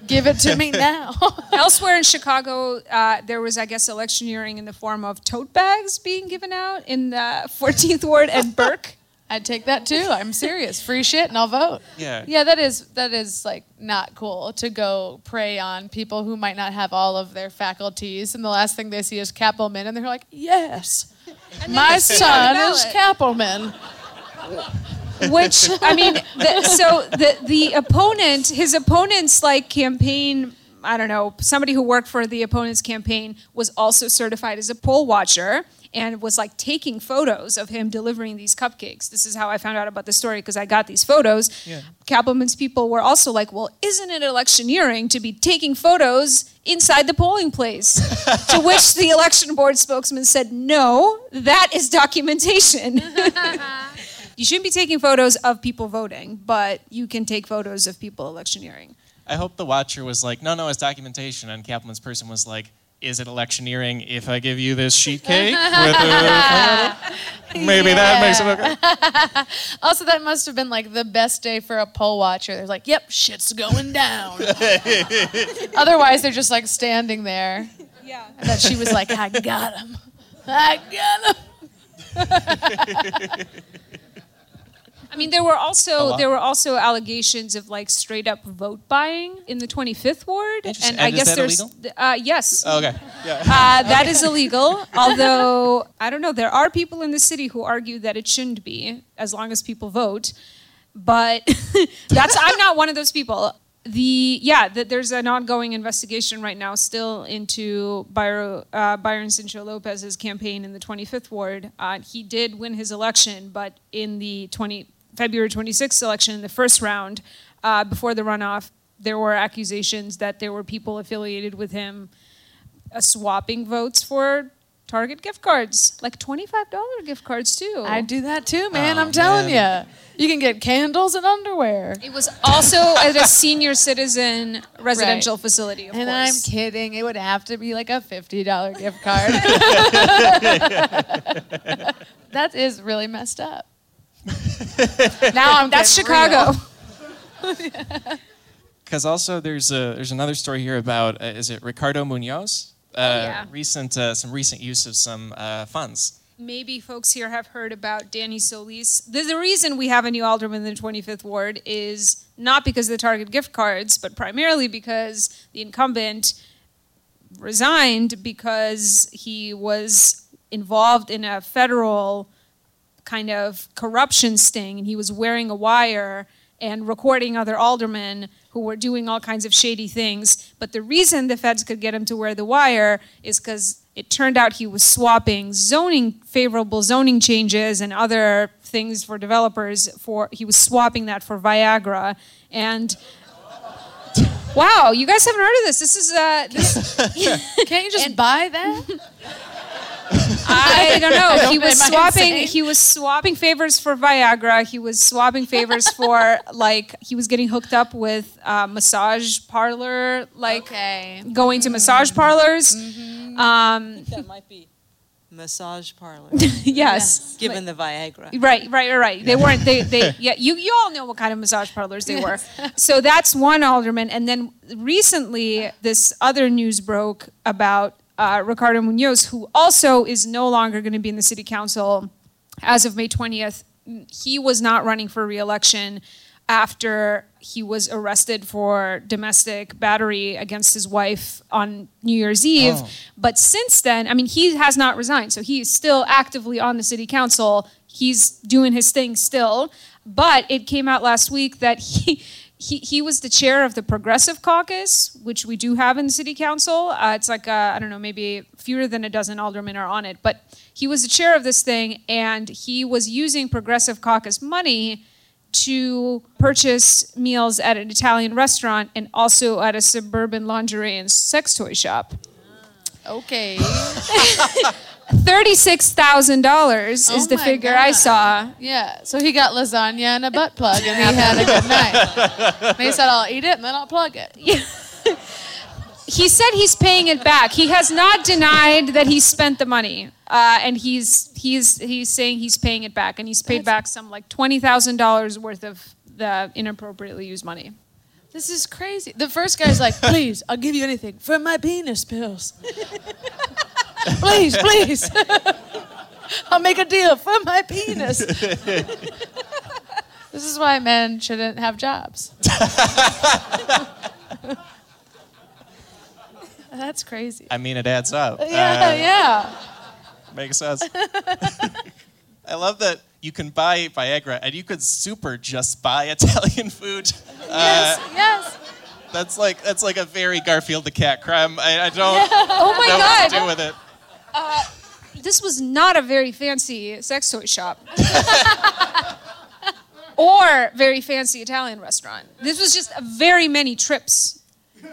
give it to me now." Elsewhere in Chicago, uh, there was, I guess, electioneering in the form of tote bags being given out in the 14th Ward and Burke. I'd take that too. I'm serious. Free shit, and I'll vote. Yeah. Yeah, that is that is like not cool to go prey on people who might not have all of their faculties, and the last thing they see is Cappleman, and they're like, "Yes, my son is Cappleman." Which I mean, the, so the the opponent, his opponent's like campaign. I don't know. Somebody who worked for the opponent's campaign was also certified as a poll watcher and was like taking photos of him delivering these cupcakes. This is how I found out about the story because I got these photos. Yeah. Cappleman's people were also like, "Well, isn't it electioneering to be taking photos inside the polling place?" to which the election board spokesman said, "No, that is documentation." You shouldn't be taking photos of people voting, but you can take photos of people electioneering. I hope the watcher was like, no, no, it's documentation. And Kaplan's person was like, is it electioneering if I give you this sheet cake? with a, maybe that makes it okay. Also, that must have been like the best day for a poll watcher. They're like, "Yep, shit's going down." Otherwise, they're just like standing there. Yeah. And that she was like, "I got him. I got him." I mean, there were also there were also allegations of like straight up vote buying in the 25th ward, and I is guess that there's illegal? uh, yes, Oh, okay. Yeah. uh, that is illegal. Although I don't know, there are people in the city who argue that it shouldn't be as long as people vote. But that's I'm not one of those people. the yeah, that there's an ongoing investigation right now, still into Byron, uh, Byron Sigcho Lopez's campaign in the 25th ward. Uh, he did win his election, but in the 20 February 26th election, in the first round, uh, before the runoff, there were accusations that there were people affiliated with him uh, swapping votes for Target gift cards, like $25 gift cards too. I do that too, man. Oh, I'm telling you. You can get candles and underwear. It was also at a senior citizen residential Right. facility, of and course. I'm kidding. It would have to be like a $50 gift card. that is really messed up. now I'm That's Chicago. Because also there's a there's another story here about uh, is it Ricardo Munoz? Uh, yeah. Recent uh, some recent use of some uh, funds. Maybe folks here have heard about Danny Solis. The, the reason we have a new alderman in the 25th ward is not because of the Target gift cards, but primarily because the incumbent resigned because he was involved in a federal kind of corruption sting and he was wearing a wire and recording other aldermen who were doing all kinds of shady things. But the reason the feds could get him to wear the wire is because it turned out he was swapping zoning favorable zoning changes and other things for developers for he was swapping that for Viagra and Wow, you guys haven't heard of this. This is uh this Can't you just buy that? I don't know. He was swapping. He was swapping favors for Viagra. He was swapping favors for like he was getting hooked up with uh, massage parlor, like Okay. going to massage parlors. Um, That might be massage parlor, yes. given the Viagra. Right, right, right, right. They weren't. They, they. Yeah, you, you all know what kind of massage parlors they were. So that's one alderman, and then recently this other news broke about uh, Ricardo Munoz, who also is no longer going to be in the city council as of May twentieth. He was not running for reelection after he was arrested for domestic battery against his wife on New Year's Eve. Oh. But since then, I mean, he has not resigned. So he is still actively on the city council. He's doing his thing still. But it came out last week that he. He, he was the chair of the Progressive Caucus, which we do have in the city council. Uh, it's like, uh, I don't know, maybe fewer than a dozen aldermen are on it. But he was the chair of this thing, and he was using Progressive Caucus money to purchase meals at an Italian restaurant and also at a suburban lingerie and sex toy shop. Okay. Thirty-six thousand dollars is Oh the my figure I saw. Yeah. So he got lasagna and a butt plug, and he had a good night. And he said, "I'll eat it and then I'll plug it." Yeah. He said he's paying it back. He has not denied that he spent the money, uh, and he's he's he's saying he's paying it back, and he's paid back some like twenty thousand dollars worth of the inappropriately used money. This is crazy. The first guy's like, "Please, I'll give you anything for my penis pills." please, please. I'll make a deal for my penis. this is why men shouldn't have jobs. That's crazy. I mean, it adds up. Yeah, Uh, yeah. Makes sense. I love that you can buy Viagra and you could super just buy Italian food. Yes, Uh, yes. that's like that's like a very Garfield the cat crime. I, I don't Oh my know what to do with it. Uh, this was not a very fancy sex toy shop. or very fancy Italian restaurant. This was just very many trips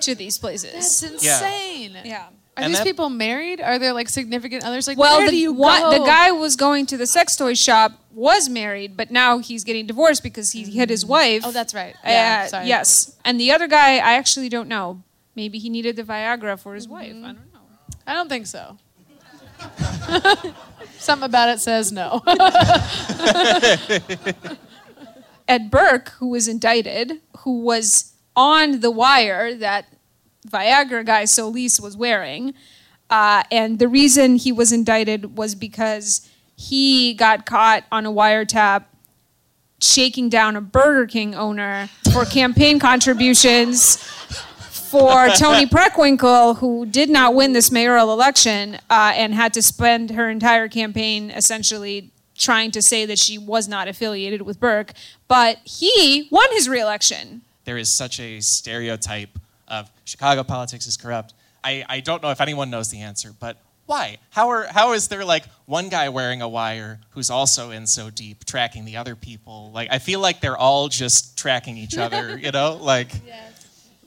to these places. That's insane. yeah. Are And these that- people married? Are there like significant others? Like, Well, where the, do you one- the guy was going to the sex toy shop was married, but now he's getting divorced because he hit his mm. wife. Oh, that's right. Uh, yeah, Uh, sorry. Yes. And the other guy, I actually don't know. Maybe he needed the Viagra for his mm-hmm. wife. I don't know. I don't think so. Something about it says no. Ed Burke, who was indicted, who was on the wire that Viagra guy Solis was wearing. Uh, and the reason he was indicted was because he got caught on a wiretap shaking down a Burger King owner for campaign contributions for Toni Preckwinkle, who did not win this mayoral election uh, and had to spend her entire campaign essentially trying to say that she was not affiliated with Burke. But he won his reelection. there is such a stereotype of Chicago politics is corrupt. I, I don't know if anyone knows the answer, but why? How, are, how is there like one guy wearing a wire who's also in so deep tracking the other people? Like, I feel like they're all just tracking each other, you know? Like,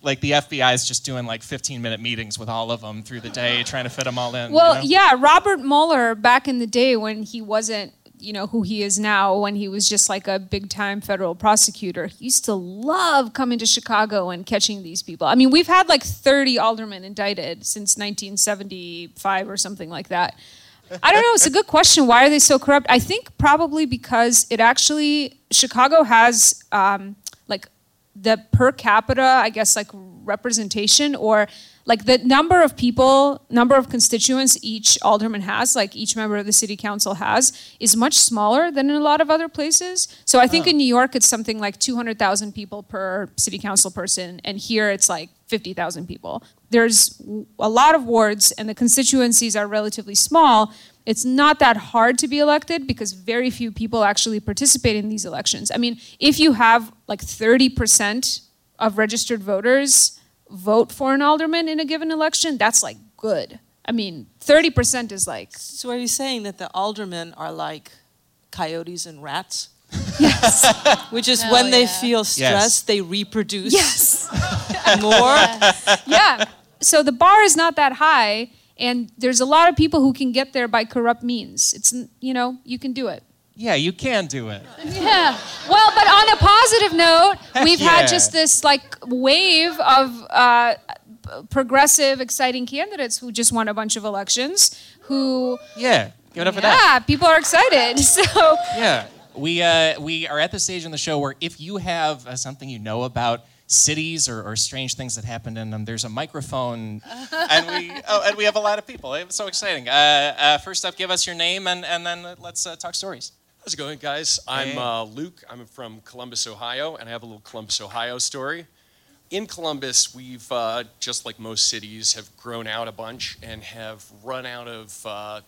like the FBI is just doing like 15 minute meetings with all of them through the day, trying to fit them all in. you Well, know? yeah, Robert Mueller back in the day when he wasn't, you know, who he is now, when he was just like a big time federal prosecutor, he used to love coming to Chicago and catching these people. I mean, we've had like 30 aldermen indicted since 1975 or something like that. I don't know. It's a good question. Why are they so corrupt? I think probably because it actually Chicago has um, the per capita, I guess, like representation or like the number of people, number of constituents each alderman has, like each member of the city council has, is much smaller than in a lot of other places. So I think uh-huh. in New York it's something like 200,000 people per city council person, and here it's like 50,000 people. There's a lot of wards, and the constituencies are relatively small. It's not that hard to be elected because very few people actually participate in these elections. I mean, if you have like 30% of registered voters vote for an alderman in a given election, that's like good. I mean, 30% is like, So are you saying that the aldermen are like coyotes and rats? yes, Which is Hell when they yeah. feel stressed, they reproduce yes, more. yeah. So the bar is not that high, and there's a lot of people who can get there by corrupt means. It's, you know, you can do it. yeah, you can do it. Yeah. Well, but on a positive note, we've yeah. had just this like wave of uh, progressive, exciting candidates who just won a bunch of elections. Who, Yeah, give it up for that. yeah, people are excited. So Yeah, we uh, we are at the stage in the show where if you have uh, something you know about cities or, or strange things that happened in them, there's a microphone, and we oh, and we have a lot of people. It's so exciting. Uh, uh, first up, give us your name, and and then let's uh, talk stories. How's it going, guys? I'm uh, Luke. I'm from Columbus, Ohio, and I have a little Columbus, Ohio story. In Columbus, we've, uh, just like most cities, have grown out a bunch and have run out of uh,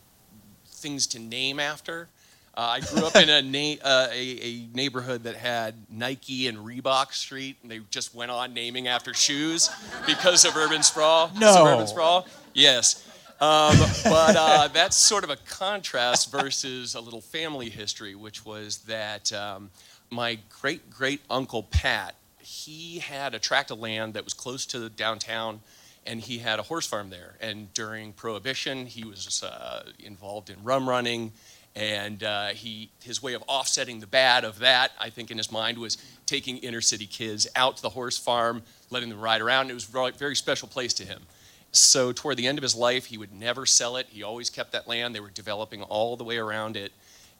things to name after. Uh, I grew up in a, na- uh, a, a neighborhood that had Nike and Reebok Street, and they just went on naming after shoes because of urban sprawl. No. Suburban sprawl. Yes. Um, but uh, that's sort of a contrast versus a little family history, which was that um, my great great uncle Pat, he had a tract of land that was close to the downtown, and he had a horse farm there. And during Prohibition, he was uh, involved in rum running, and uh, he his way of offsetting the bad of that, I think, in his mind was taking inner city kids out to the horse farm, letting them ride around. It was a very special place to him. So toward the end of his life, he would never sell it. He always kept that land. They were developing all the way around it.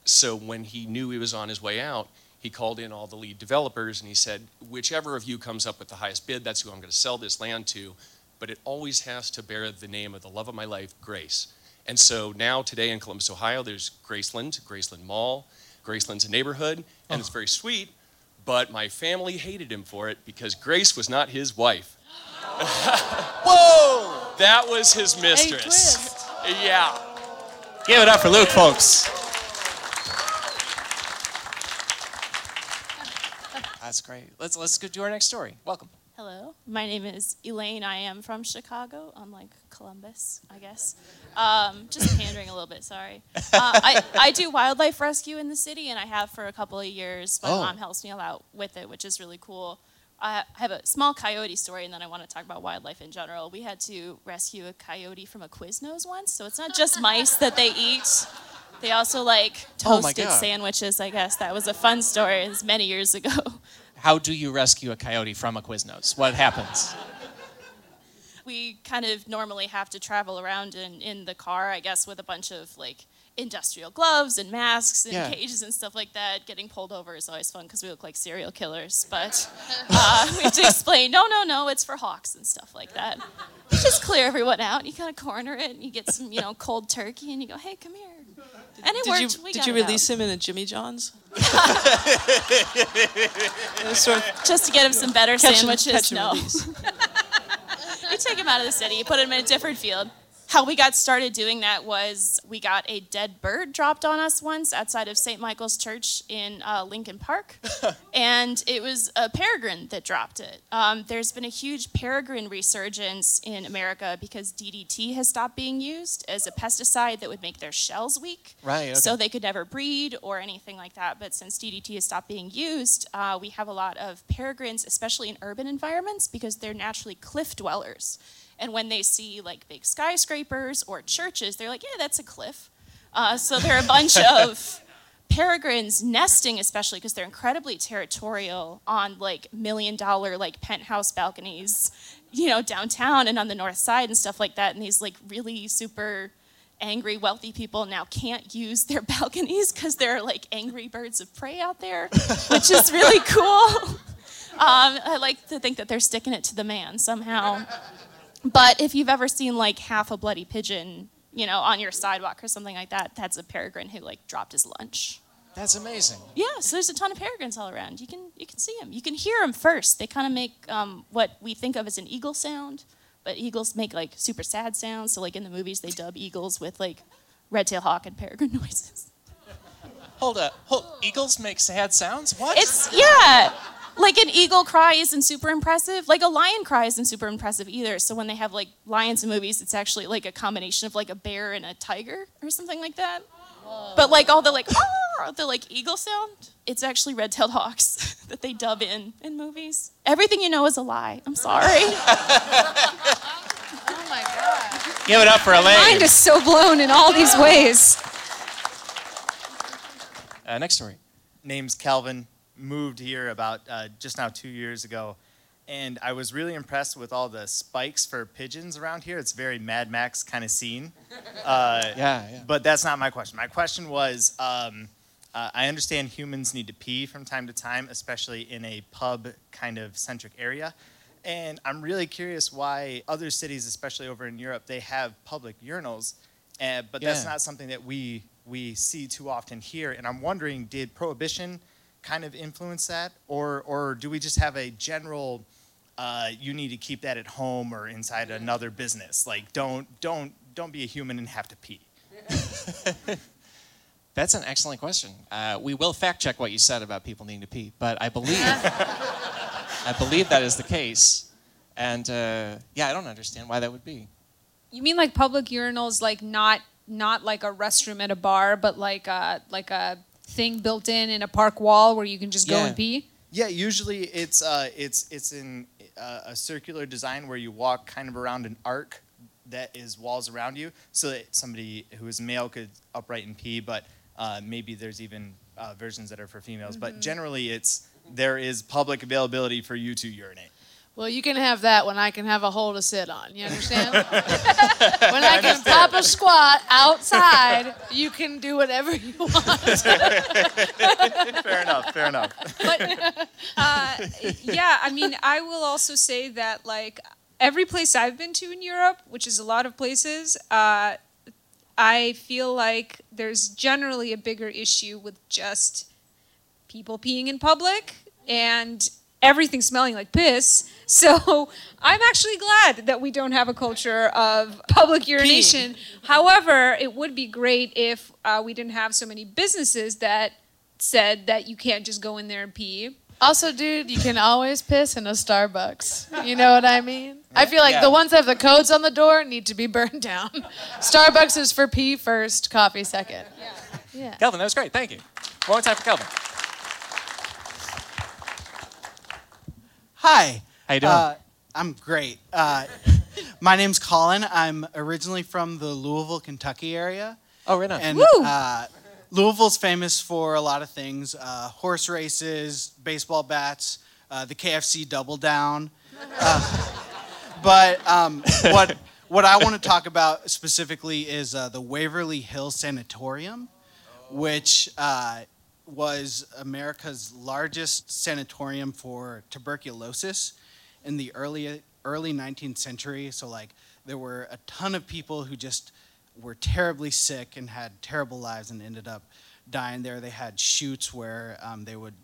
So when he knew he was on his way out, he called in all the lead developers and he said, whichever of you comes up with the highest bid, that's who I'm going to sell this land to. But it always has to bear the name of the love of my life, Grace. And so now, today in Columbus, Ohio, there's Graceland, Graceland Mall. Graceland's a neighborhood, and it's oh. very sweet. But my family hated him for it because Grace was not his wife. Whoa! That was his mistress. Yeah. Give it up for Luke, folks. That's great. Let's let's go to our next story. Welcome. Hello, my name is Elaine. I am from Chicago, unlike Columbus, I guess. Um, just pandering a little bit, sorry. Uh, I, I do wildlife rescue in the city, and I have for a couple of years. My Oh. mom helps me a lot with it, which is really cool. I have a small coyote story, and then I want to talk about wildlife in general. We had to rescue a coyote from a Quiznos once, so it's not just mice that they eat. They also like Oh toasted God. sandwiches, I guess. That was a fun story. It was many years ago. How do you rescue a coyote from a Quiznos? What happens? we kind of normally have to travel around in, in the car, I guess, with a bunch of like industrial gloves and masks and Yeah. cages and stuff like that. Getting pulled over is always fun because we look like serial killers. But uh, we have to explain, no, no, no, it's for hawks and stuff like that. You just clear everyone out. You kind of corner it and you get some, you know, cold turkey and you go, hey, come here. And it Did worked. you, we did you release him in a Jimmy John's? Sort of Just to get him some better catch and- sandwiches? catch no. release. you take him out of the city, you put him in a different field. How we got started doing that was we got a dead bird dropped on us once outside of St. Michael's Church in uh, Lincoln Park, and it was a peregrine that dropped it. Um, there's been a huge peregrine resurgence in America because DDT has stopped being used as a pesticide that would make their shells weak. Right, okay. So they could never breed or anything like that. But since DDT has stopped being used, uh, we have a lot of peregrines, especially in urban environments, because they're naturally cliff dwellers. And when they see like big skyscrapers or churches, they're like, yeah, that's a cliff. Uh, so there are a bunch of peregrines nesting, especially because they're incredibly territorial on like million dollar like penthouse balconies, you know, downtown and on the north side and stuff like that. And these like really super angry wealthy people now can't use their balconies because there are like angry birds of prey out there, which is really cool. Um, I like to think that they're sticking it to the man somehow. But if you've ever seen like half a bloody pigeon, you know, on your sidewalk or something like that, that's a peregrine who like dropped his lunch. That's amazing. Yeah, so there's a ton of peregrines all around. You can you can see them. You can hear them first. They kind of make um, what we think of as an eagle sound, but eagles make like super sad sounds. So like in the movies, they dub eagles with like red-tailed hawk and peregrine noises. Hold up. Hold, eagles make sad sounds? What? It's yeah. Like an eagle cry isn't super impressive. Like a lion cry isn't super impressive either. So when they have like lions in movies, it's actually like a combination of like a bear and a tiger or something like that. But like all the like "Ah," the like eagle sound, it's actually red-tailed hawks that they dub in in movies. Everything you know is a lie. I'm sorry. Oh my god. Give it up for Elaine. My mind is so blown in all these ways. Uh, next story. name's Calvin. Moved here about uh, just now two years ago, and I was really impressed with all the spikes for pigeons around here. It's very Mad Max kind of scene. Uh, Yeah, yeah. But that's not my question. My question was um, uh, I understand humans need to pee from time to time, especially in a pub kind of centric area. And I'm really curious why other cities, especially over in Europe, they have public urinals, uh, but that's not something that we, we see too often here. And I'm wondering did prohibition kind of influence that? Or, or do we just have a general uh, you need to keep that at home or inside another business? Like, don't, don't, don't be a human and have to pee. That's an excellent question. Uh, we will fact check what you said about people needing to pee, but I believe I believe that is the case. And uh, yeah, I don't understand why that would be. You mean like public urinals, like not not like a restroom at a bar, but like a like a thing built in in a park wall where you can just go and pee? Yeah, usually it's uh, it's it's in uh, a circular design where you walk kind of around an arc that is walls around you, so that somebody who is male could upright and pee. But uh, maybe there's even uh, versions that are for females. But generally, it's there is public availability for you to urinate. Well, you can have that when I can have a hole to sit on. You understand? when I can pop a squat outside, you can do whatever you want. fair enough. Fair enough. Uh, yeah, I mean, I will also say that like every place I've been to in Europe, which is a lot of places, uh, I feel like there's generally a bigger issue with just people peeing in public and everything smelling like piss. So I'm actually glad that we don't have a culture of public urination. However, it would be great if uh, we didn't have so many businesses that said that you can't just go in there and pee. Also, dude, you can always piss in a Starbucks. You know what I mean? I feel like Yeah. the ones that have the codes on the door need to be burned down. Starbucks is for pee first, coffee second. Yeah. Kelvin, that was great. Thank you. One more time for Kelvin. Hi. How you doing? Uh, I'm great. Uh, my name's Colin. I'm originally from the Louisville, Kentucky area. oh, right on. And Woo! uh, Louisville's famous for a lot of things uh, horse races, baseball bats, uh, the KFC Double Down. Uh, but um, what, what I want to talk about specifically is uh, the Waverly Hill Sanatorium, which uh, was America's largest sanatorium for tuberculosis in the early early 19th century. So like there were a ton of people who just were terribly sick and had terrible lives and ended up dying there. They had shoots where um, they would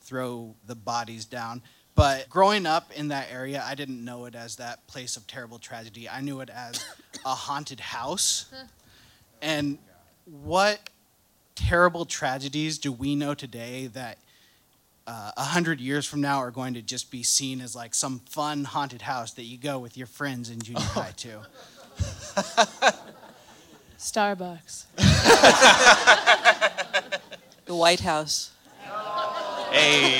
throw the bodies down. But growing up in that area, I didn't know it as that place of terrible tragedy. I knew it as a haunted house. And what terrible tragedies do we know today that uh, a hundred years from now are going to just be seen as like some fun haunted house that you go with your friends in junior high to? Starbucks. The White House. Hey.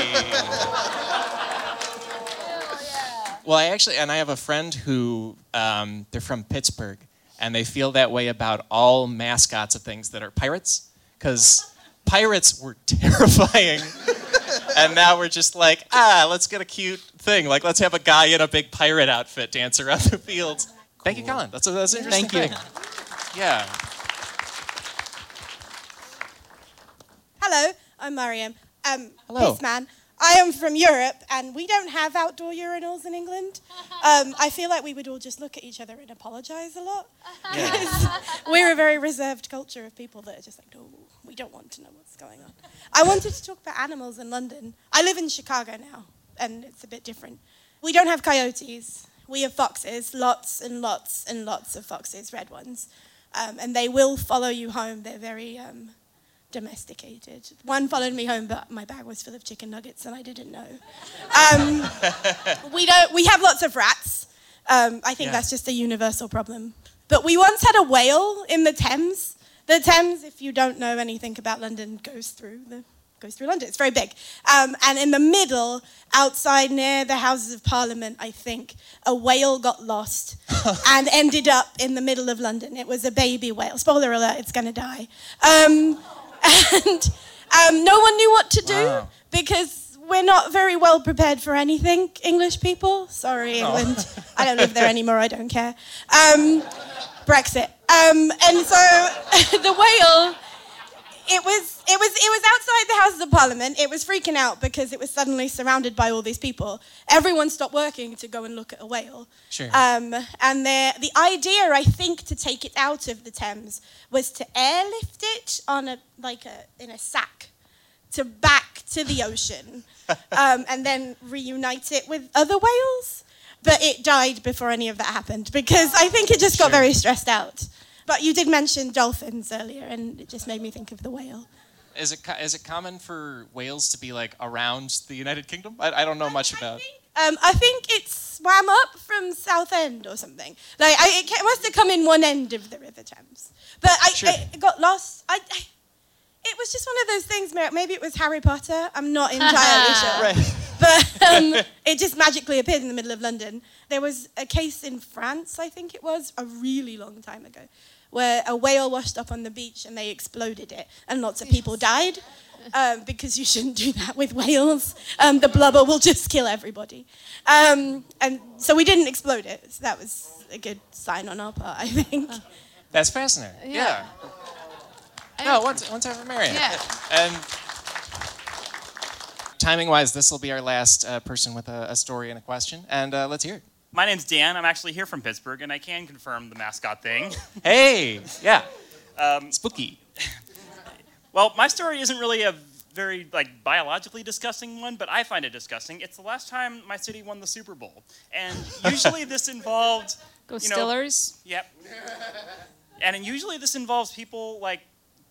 Well, I actually, and I have a friend who um, they're from Pittsburgh, and they feel that way about all mascots of things that are pirates, because pirates were terrifying, and now we're just like, ah, let's get a cute thing, like let's have a guy in a big pirate outfit dance around the field. Thank you, Colin. That's a, that's an interesting. Thank you. thing. Yeah. Hello, I'm Mariam. Um, Hello. man. I am from Europe, and we don't have outdoor urinals in England. Um, I feel like we would all just look at each other and apologise a lot. Because we're a very reserved culture of people that are just like, no, we don't want to know what's going on. I wanted to talk about animals in London. I live in Chicago now, and it's a bit different. We don't have coyotes. We have foxes, lots and lots and lots of foxes, red ones. Um, and they will follow you home. They're very um, domesticated. One followed me home, but my bag was full of chicken nuggets, and I didn't know. Um, we don't. We have lots of rats. Um, I think Yeah. that's just a universal problem. But we once had a whale in the Thames. The Thames, if you don't know anything about London, goes through the goes through London. It's very big. Um, and in the middle, outside near the Houses of Parliament, I think a whale got lost and ended up in the middle of London. It was a baby whale. Spoiler alert: it's going to die. Um, and um, no one knew what to do Wow. because we're not very well prepared for anything, English people. Sorry, England. I don't live there anymore. I don't care. Um, Brexit. Um, and so the whale. It was, it, was, it was outside the Houses of Parliament. It was freaking out because it was suddenly surrounded by all these people. Everyone stopped working to go and look at a whale. Sure. Um, and the, the idea, I think, to take it out of the Thames was to airlift it on a, like a, in a sack to back to the ocean um, and then reunite it with other whales. But it died before any of that happened because I think it just got very stressed out. But you did mention dolphins earlier, and it just made me think of the whale. Is it is it common for whales to be like around the United Kingdom? I, I don't know much about. Um, I think it swam up from Southend or something. Like I, it must have come in one end of the River Thames, but I, Sure. I it got lost. I, I, it was just one of those things. Mer- Maybe it was Harry Potter. I'm not entirely sure. Right. But um, it just magically appeared in the middle of London. There was a case in France, I think it was, a really long time ago, where a whale washed up on the beach and they exploded it, and lots of people died. Um, because you shouldn't do that with whales. Um, the blubber will just kill everybody. Um, and so we didn't explode it. So that was a good sign on our part, I think. That's fascinating. Yeah. No, once once over Marion. Yeah. And timing wise, this will be our last uh, person with a, a story and a question, and uh, let's hear it. My name's Dan. I'm actually here from Pittsburgh, and I can confirm the mascot thing. Hey, yeah, Um, spooky. well, my story isn't really a very like biologically disgusting one, but I find it disgusting. It's the last time my city won the Super Bowl, and usually this involved Go you know, Stillers. Yep. And then usually this involves people like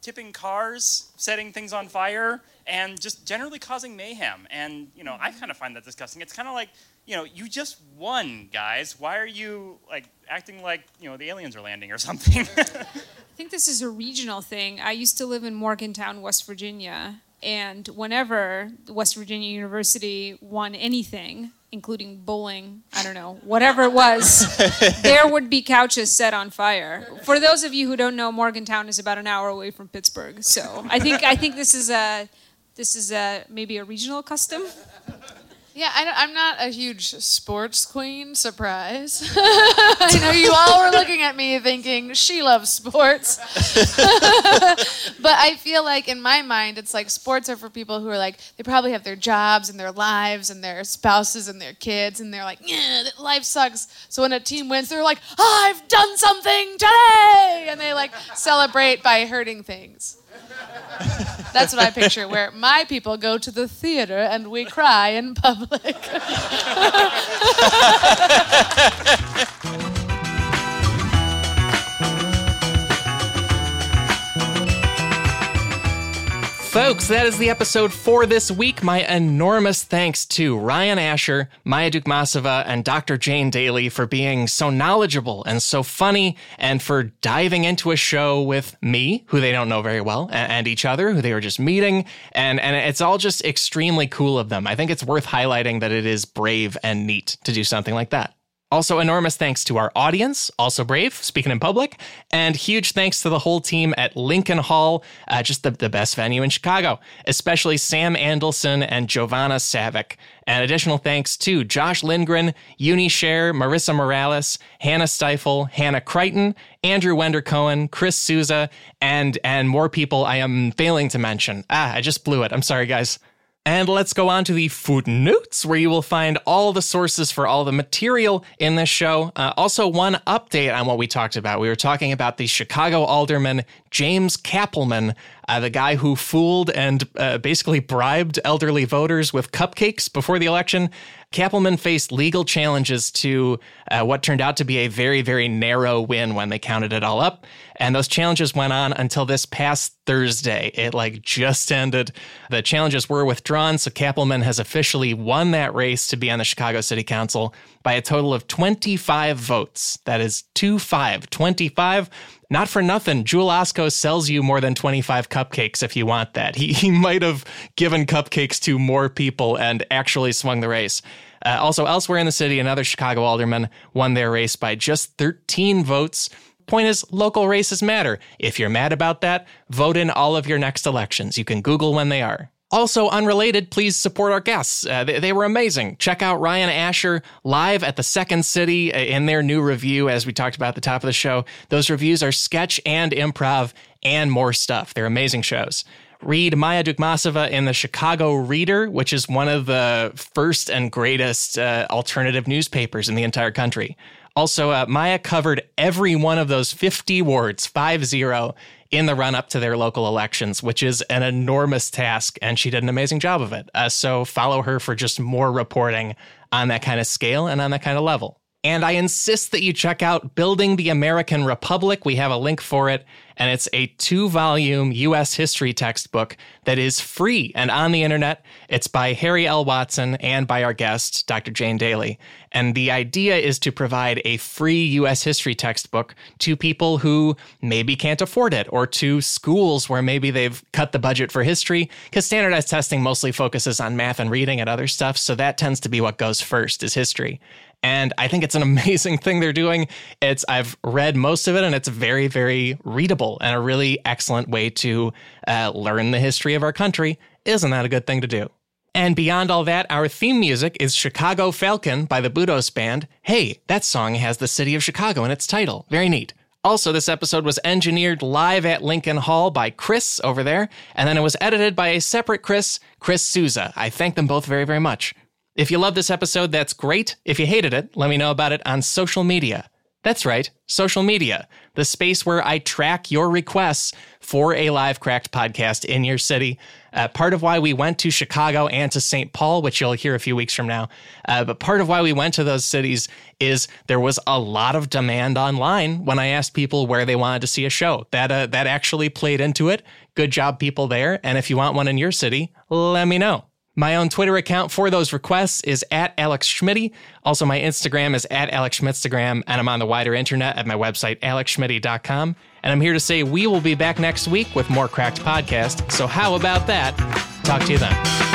tipping cars, setting things on fire, and just generally causing mayhem. And you know, I mm-hmm. kind of find that disgusting. It's kind of like, you know, you just won, guys. Why are you like acting like you know the aliens are landing or something? I think this is a regional thing. I used to live in Morgantown, West Virginia, and whenever West Virginia University won anything, including bowling, I don't know, whatever it was, there would be couches set on fire. For those of you who don't know, Morgantown is about an hour away from Pittsburgh, so I think I think this is a this is a maybe a regional custom. Yeah, I I'm not a huge sports queen. Surprise! I know you all were looking at me thinking she loves sports, but I feel like in my mind, it's like sports are for people who are like they probably have their jobs and their lives and their spouses and their kids, and they're like, yeah, life sucks. So when a team wins, they're like, I've done something today, and they like celebrate by hurting things. That's what I picture, where my people go to the theater and we cry in public. folks, that is the episode for this week. My enormous thanks to Ryan Asher, Maya Dukmasova, and Dr. Jane Dailey for being so knowledgeable and so funny, and for diving into a show with me, who they don't know very well, and, each other, who they were just meeting. And, and it's all just extremely cool of them. I think it's worth highlighting that it is brave and neat to do something like that. Also, enormous thanks to our audience, also brave, speaking in public, and huge thanks to the whole team at Lincoln Hall, uh, just the, the best venue in Chicago, especially Sam Andelson and Giovanna Savick. And additional thanks to Josh Lindgren, Uni Share, Marissa Morales, Hannah Stifle, Hannah Crichton, Andrew Wender Cohen, Chris Souza, and and more people I am failing to mention. Ah, I just blew it. I'm sorry, guys. And let's go on to the footnotes, where you will find all the sources for all the material in this show. Uh, also, one update on what we talked about. We were talking about the Chicago alderman, James Cappleman, uh, the guy who fooled and uh, basically bribed elderly voters with cupcakes before the election. Cappleman faced legal challenges to uh, what turned out to be a very, very narrow win when they counted it all up. And those challenges went on until this past Thursday. It like just ended. The challenges were withdrawn, so Cappleman has officially won that race to be on the Chicago City Council by a total of 25 votes. That is 2 5, 25. Not for nothing, Jewel Osco sells you more than 25 cupcakes if you want that. He, he might have given cupcakes to more people and actually swung the race. Uh, also, elsewhere in the city, another Chicago alderman won their race by just 13 votes. Point is, local races matter. If you're mad about that, vote in all of your next elections. You can Google when they are. Also, unrelated, please support our guests. Uh, they, they, were amazing. Check out Ryan Asher live at the Second City uh, in their new revue, as we talked about at the top of the show. Those revues are sketch and improv and more stuff. They're amazing shows. Read Maya Dukmasova in the Chicago Reader, which is one of the first and greatest uh, alternative newspapers in the entire country. Also, uh, Maya covered every one of those 50 wards, 5 0, in the run up to their local elections, which is an enormous task, and she did an amazing job of it. Uh, so follow her for just more reporting on that kind of scale and on that kind of level. And I insist that you check out Building the American Republic. We have a link for it, and it's a two volume US history textbook that is free and on the internet. It's by Harry L. Watson and by our guest, Dr. Jane Dailey. And the idea is to provide a free US history textbook to people who maybe can't afford it, or to schools where maybe they've cut the budget for history, because standardized testing mostly focuses on math and reading and other stuff. So that tends to be what goes first is history and I think it's an amazing thing they're doing. It's I've read most of it, and it's very, very readable and a really excellent way to uh, learn the history of our country. Isn't that a good thing to do? And beyond all that, our theme music is Chicago Falcon by the Budos Band. Hey, that song has the city of Chicago in its title. Very neat. Also, this episode was engineered live at Lincoln Hall by Chris over there, and then it was edited by a separate Chris, Chris Souza. I thank them both very, very much. If you love this episode, that's great. If you hated it, let me know about it on social media. That's right, social media, the space where I track your requests for a live cracked podcast in your city. Uh, part of why we went to Chicago and to St. Paul, which you'll hear a few weeks from now. Uh, but part of why we went to those cities is there was a lot of demand online when I asked people where they wanted to see a show. That uh, that actually played into it. Good job, people there. And if you want one in your city, let me know. My own Twitter account for those requests is at Alex Schmidty. Also, my Instagram is at Alex Schmitstagram, and I'm on the wider internet at my website, alexschmidty.com. And I'm here to say we will be back next week with more Cracked Podcast. So, how about that? Talk to you then.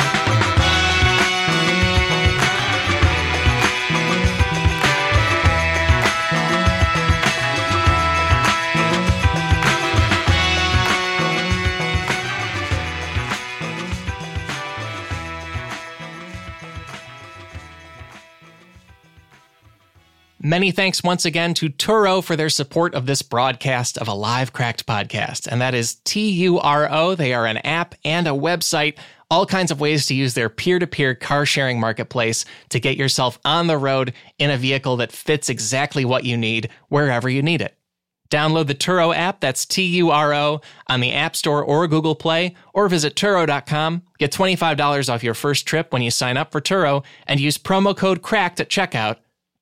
Many thanks once again to Turo for their support of this broadcast of a live cracked podcast. And that is T U R O. They are an app and a website, all kinds of ways to use their peer to peer car sharing marketplace to get yourself on the road in a vehicle that fits exactly what you need wherever you need it. Download the Turo app, that's T U R O, on the App Store or Google Play, or visit Turo.com. Get $25 off your first trip when you sign up for Turo and use promo code CRACKED at checkout